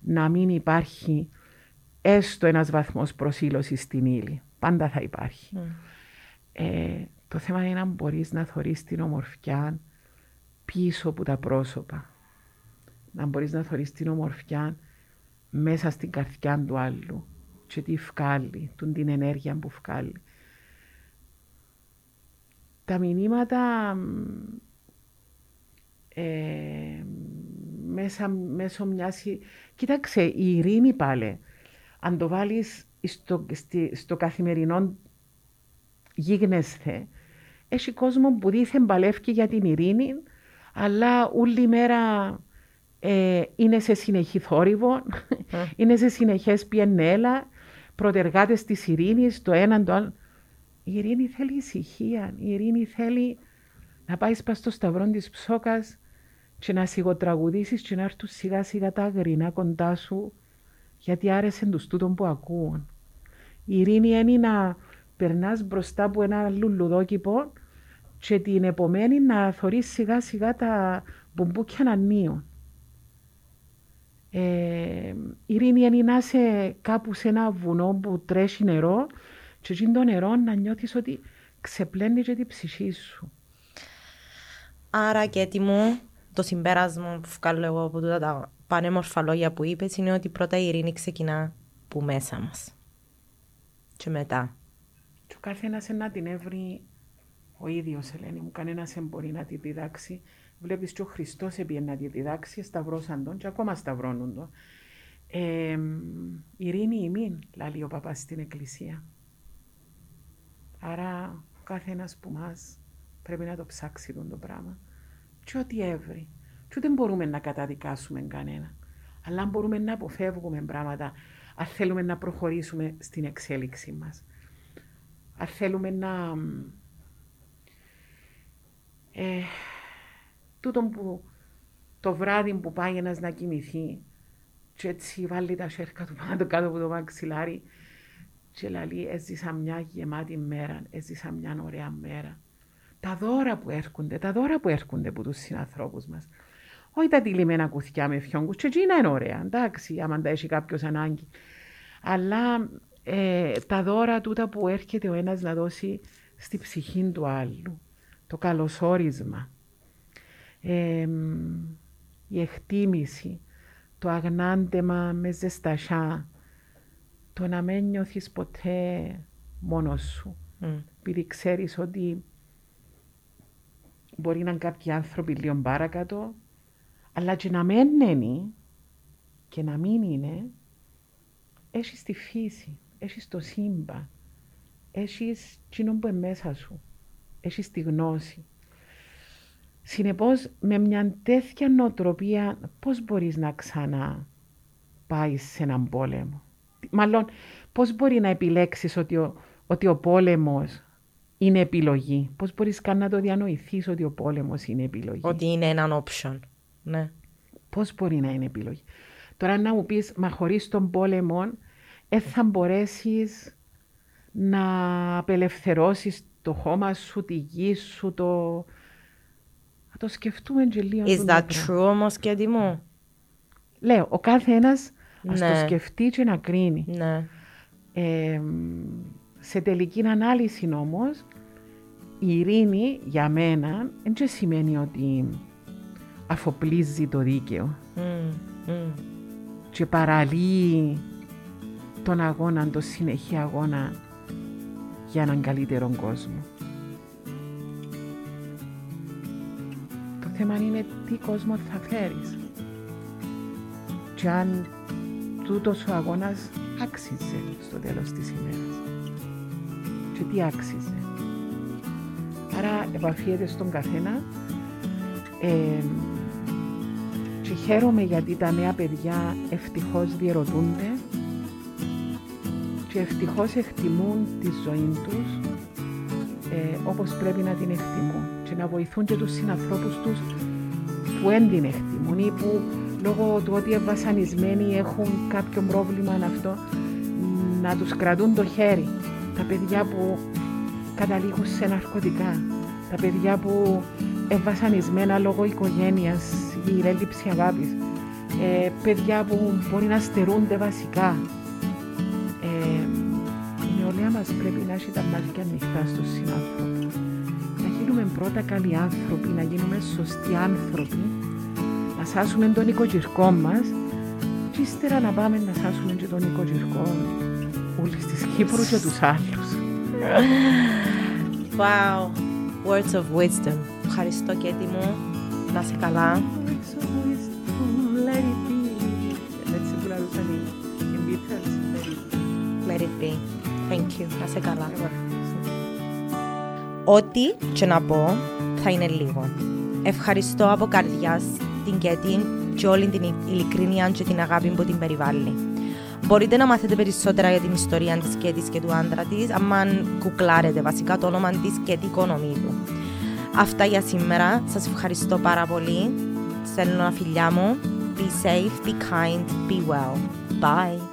να μην υπάρχει έστω ένας βαθμός προσήλωσης στην ύλη. Πάντα θα υπάρχει. Mm. Ε, το θέμα είναι να μπορείς να θωρείς την ομορφιά πίσω από τα πρόσωπα. Να μπορείς να θωρείς την ομορφιά μέσα στην καρδιά του άλλου και τι βγάλει, την ενέργεια που βγάλει. Τα μηνύματα ε, μέσα, μέσω μιας... Κοίταξε, η ειρήνη πάλι, αν το βάλεις στο, στο καθημερινό γίγνεσθε, έχει κόσμο που δίθεν παλεύει για την ειρήνη, αλλά όλη μέρα ε, είναι σε συνεχή θόρυβο, είναι σε συνεχές πιενέλα, προτεργάτες της ειρήνης, το έναν το άλλο. Η ειρήνη θέλει ησυχία, η ειρήνη θέλει να πάει στο σταυρό της ψόκας και να σιγοτραγουδήσεις και να έρθουν σιγά σιγά τα αγρινά κοντά σου γιατί άρεσε τους τούτων που ακούουν. Η ειρήνη είναι να περνάς μπροστά από ένα λουλουδόκηπο και την επομένη να θωρείς σιγά σιγά τα μπουμπούκια να νίουν. Ε, η ειρήνη είναι να είσαι κάπου σε ένα βουνό που τρέχει νερό και εκεί το νερό να νιώθεις ότι ξεπλένει και την ψυχή σου. Άρα και έτοιμο το συμπέρασμα που βγάλω εγώ από τούτα τα πανέμορφα λόγια που είπες είναι ότι πρώτα η ειρήνη ξεκινά που μέσα μας. Και μετά. Και ο καθένας να την έβρει ο ίδιος, Ελένη μου. Κανένας δεν μπορεί να τη διδάξει. Βλέπεις και ο Χριστός έπιε να τη διδάξει, σταυρώσαν τον και ακόμα σταυρώνουν τον. Ε, ειρήνη ημίν, λέει ο παπάς στην εκκλησία. Άρα ο καθένας που μας πρέπει να το ψάξει το πράγμα. Και ό,τι έβρι. Και ούτε μπορούμε να καταδικάσουμε κανένα. Αλλά μπορούμε να αποφεύγουμε πράγματα αν θέλουμε να προχωρήσουμε στην εξέλιξή μας. Αν θέλουμε να... Ε, τούτο που το βράδυ που πάει ένας να κοιμηθεί και έτσι βάλει τα σέρκα του πάνω κάτω από το μαξιλάρι και λέει έζησα μια γεμάτη μέρα, έζησα μια ωραία μέρα. Τα δώρα που έρχονται, τα δώρα που έρχονται από τους συνανθρώπους μας. Όχι τα τυλιμμένα κουθιά με φιόγκους, και εκείνα είναι ωραία, εντάξει, άμα τα έχει κάποιος ανάγκη. Αλλά ε, τα δώρα τούτα που έρχεται ο ένας να δώσει στη ψυχή του άλλου, το καλωσόρισμα, ε, η εκτίμηση, το αγνάντεμα μες ζεστασιά, το να μην νιώθεις ποτέ μόνος σου. Mm. Επειδή ξέρεις ότι μπορεί να είναι κάποιοι άνθρωποι λίγο παρακάτω, αλλά και να μην είναι και να μην είναι, έχεις τη φύση, έχεις το σύμπαν, έχεις κοινό που είναι μέσα σου, έχεις τη γνώση. Συνεπώς, με μια τέτοια νοοτροπία, πώς μπορείς να ξανά πάει σε έναν πόλεμο; Μάλλον, πώς μπορεί να επιλέξεις ότι ο, ότι ο πόλεμος είναι επιλογή; Πώς μπορείς καν να το διανοηθείς ότι ο πόλεμος είναι επιλογή; Ότι είναι έναν option. Ναι. Πώς μπορεί να είναι επιλογή; Τώρα να μου πεις, μα χωρίς τον πόλεμο, δεν θα μπορέσεις να απελευθερώσεις το χώμα σου, τη γη σου, το, το σκεφτούμε και λίγο. Is that true όμως και μου; Λέω, ο κάθε ένας ναι. ας το σκεφτεί και να κρίνει. Ναι. Ε, σε τελική ανάλυση όμως, η ειρήνη για μένα δεν σημαίνει ότι αφοπλίζει το δίκαιο mm, mm. και παραλύει τον αγώνα, τον συνεχή αγώνα για έναν καλύτερο κόσμο. Θέμα είναι τι κόσμο θα φέρεις. Και αν τούτος ο αγώνας άξιζε στο τέλος της ημέρας. Και τι άξιζε. Άρα επαφίεται στον καθένα ε, και χαίρομαι γιατί τα νέα παιδιά ευτυχώς διερωτούνται και ευτυχώς εκτιμούν τη ζωή τους ε, όπως πρέπει να την εκτιμούν και να βοηθούν και τους συνανθρώπους τους που δεν την εκτιμούν ή που λόγω του ότι βασανισμένοι έχουν κάποιο πρόβλημα αυτό να τους κρατούν το χέρι. Τα παιδιά που καταλήγουν σε ναρκωτικά, τα παιδιά που ευασανισμένα λόγω οικογένειας ή έλλειψη αγάπης, ε, παιδιά που μπορεί να στερούνται βασικά. Ε, η νεολαία μας πρέπει να έχει τα μάτια ανοιχτά στους συνάνθρωπους γίνουμε πρώτα καλοί άνθρωποι, να γίνουμε σωστοί άνθρωποι, να σάσουμε τον οικογυρκό μας και ύστερα να πάμε να σάσουμε και τον οικογυρκό όλης της Κύπρου και τους άλλους. Wow, words of wisdom. Ευχαριστώ και μου. Να είσαι καλά. Words of wisdom, let it be. Έτσι που λαλούσαν οι Beatles, let it be. Thank you. Να είσαι καλά. Ό,τι και να πω θα είναι λίγο. Ευχαριστώ από καρδιάς την Κέτη και όλη την ειλικρίνεια και την αγάπη που την περιβάλλει. Μπορείτε να μάθετε περισσότερα για την ιστορία της Κέτης και του άντρα της, αν κουκλάρετε βασικά το όνομα της Κέτη Οικονομίδου. Αυτά για σήμερα. Σας ευχαριστώ πάρα πολύ. Στέλνω ένα φιλιά μου. Be safe, be kind, be well. Bye.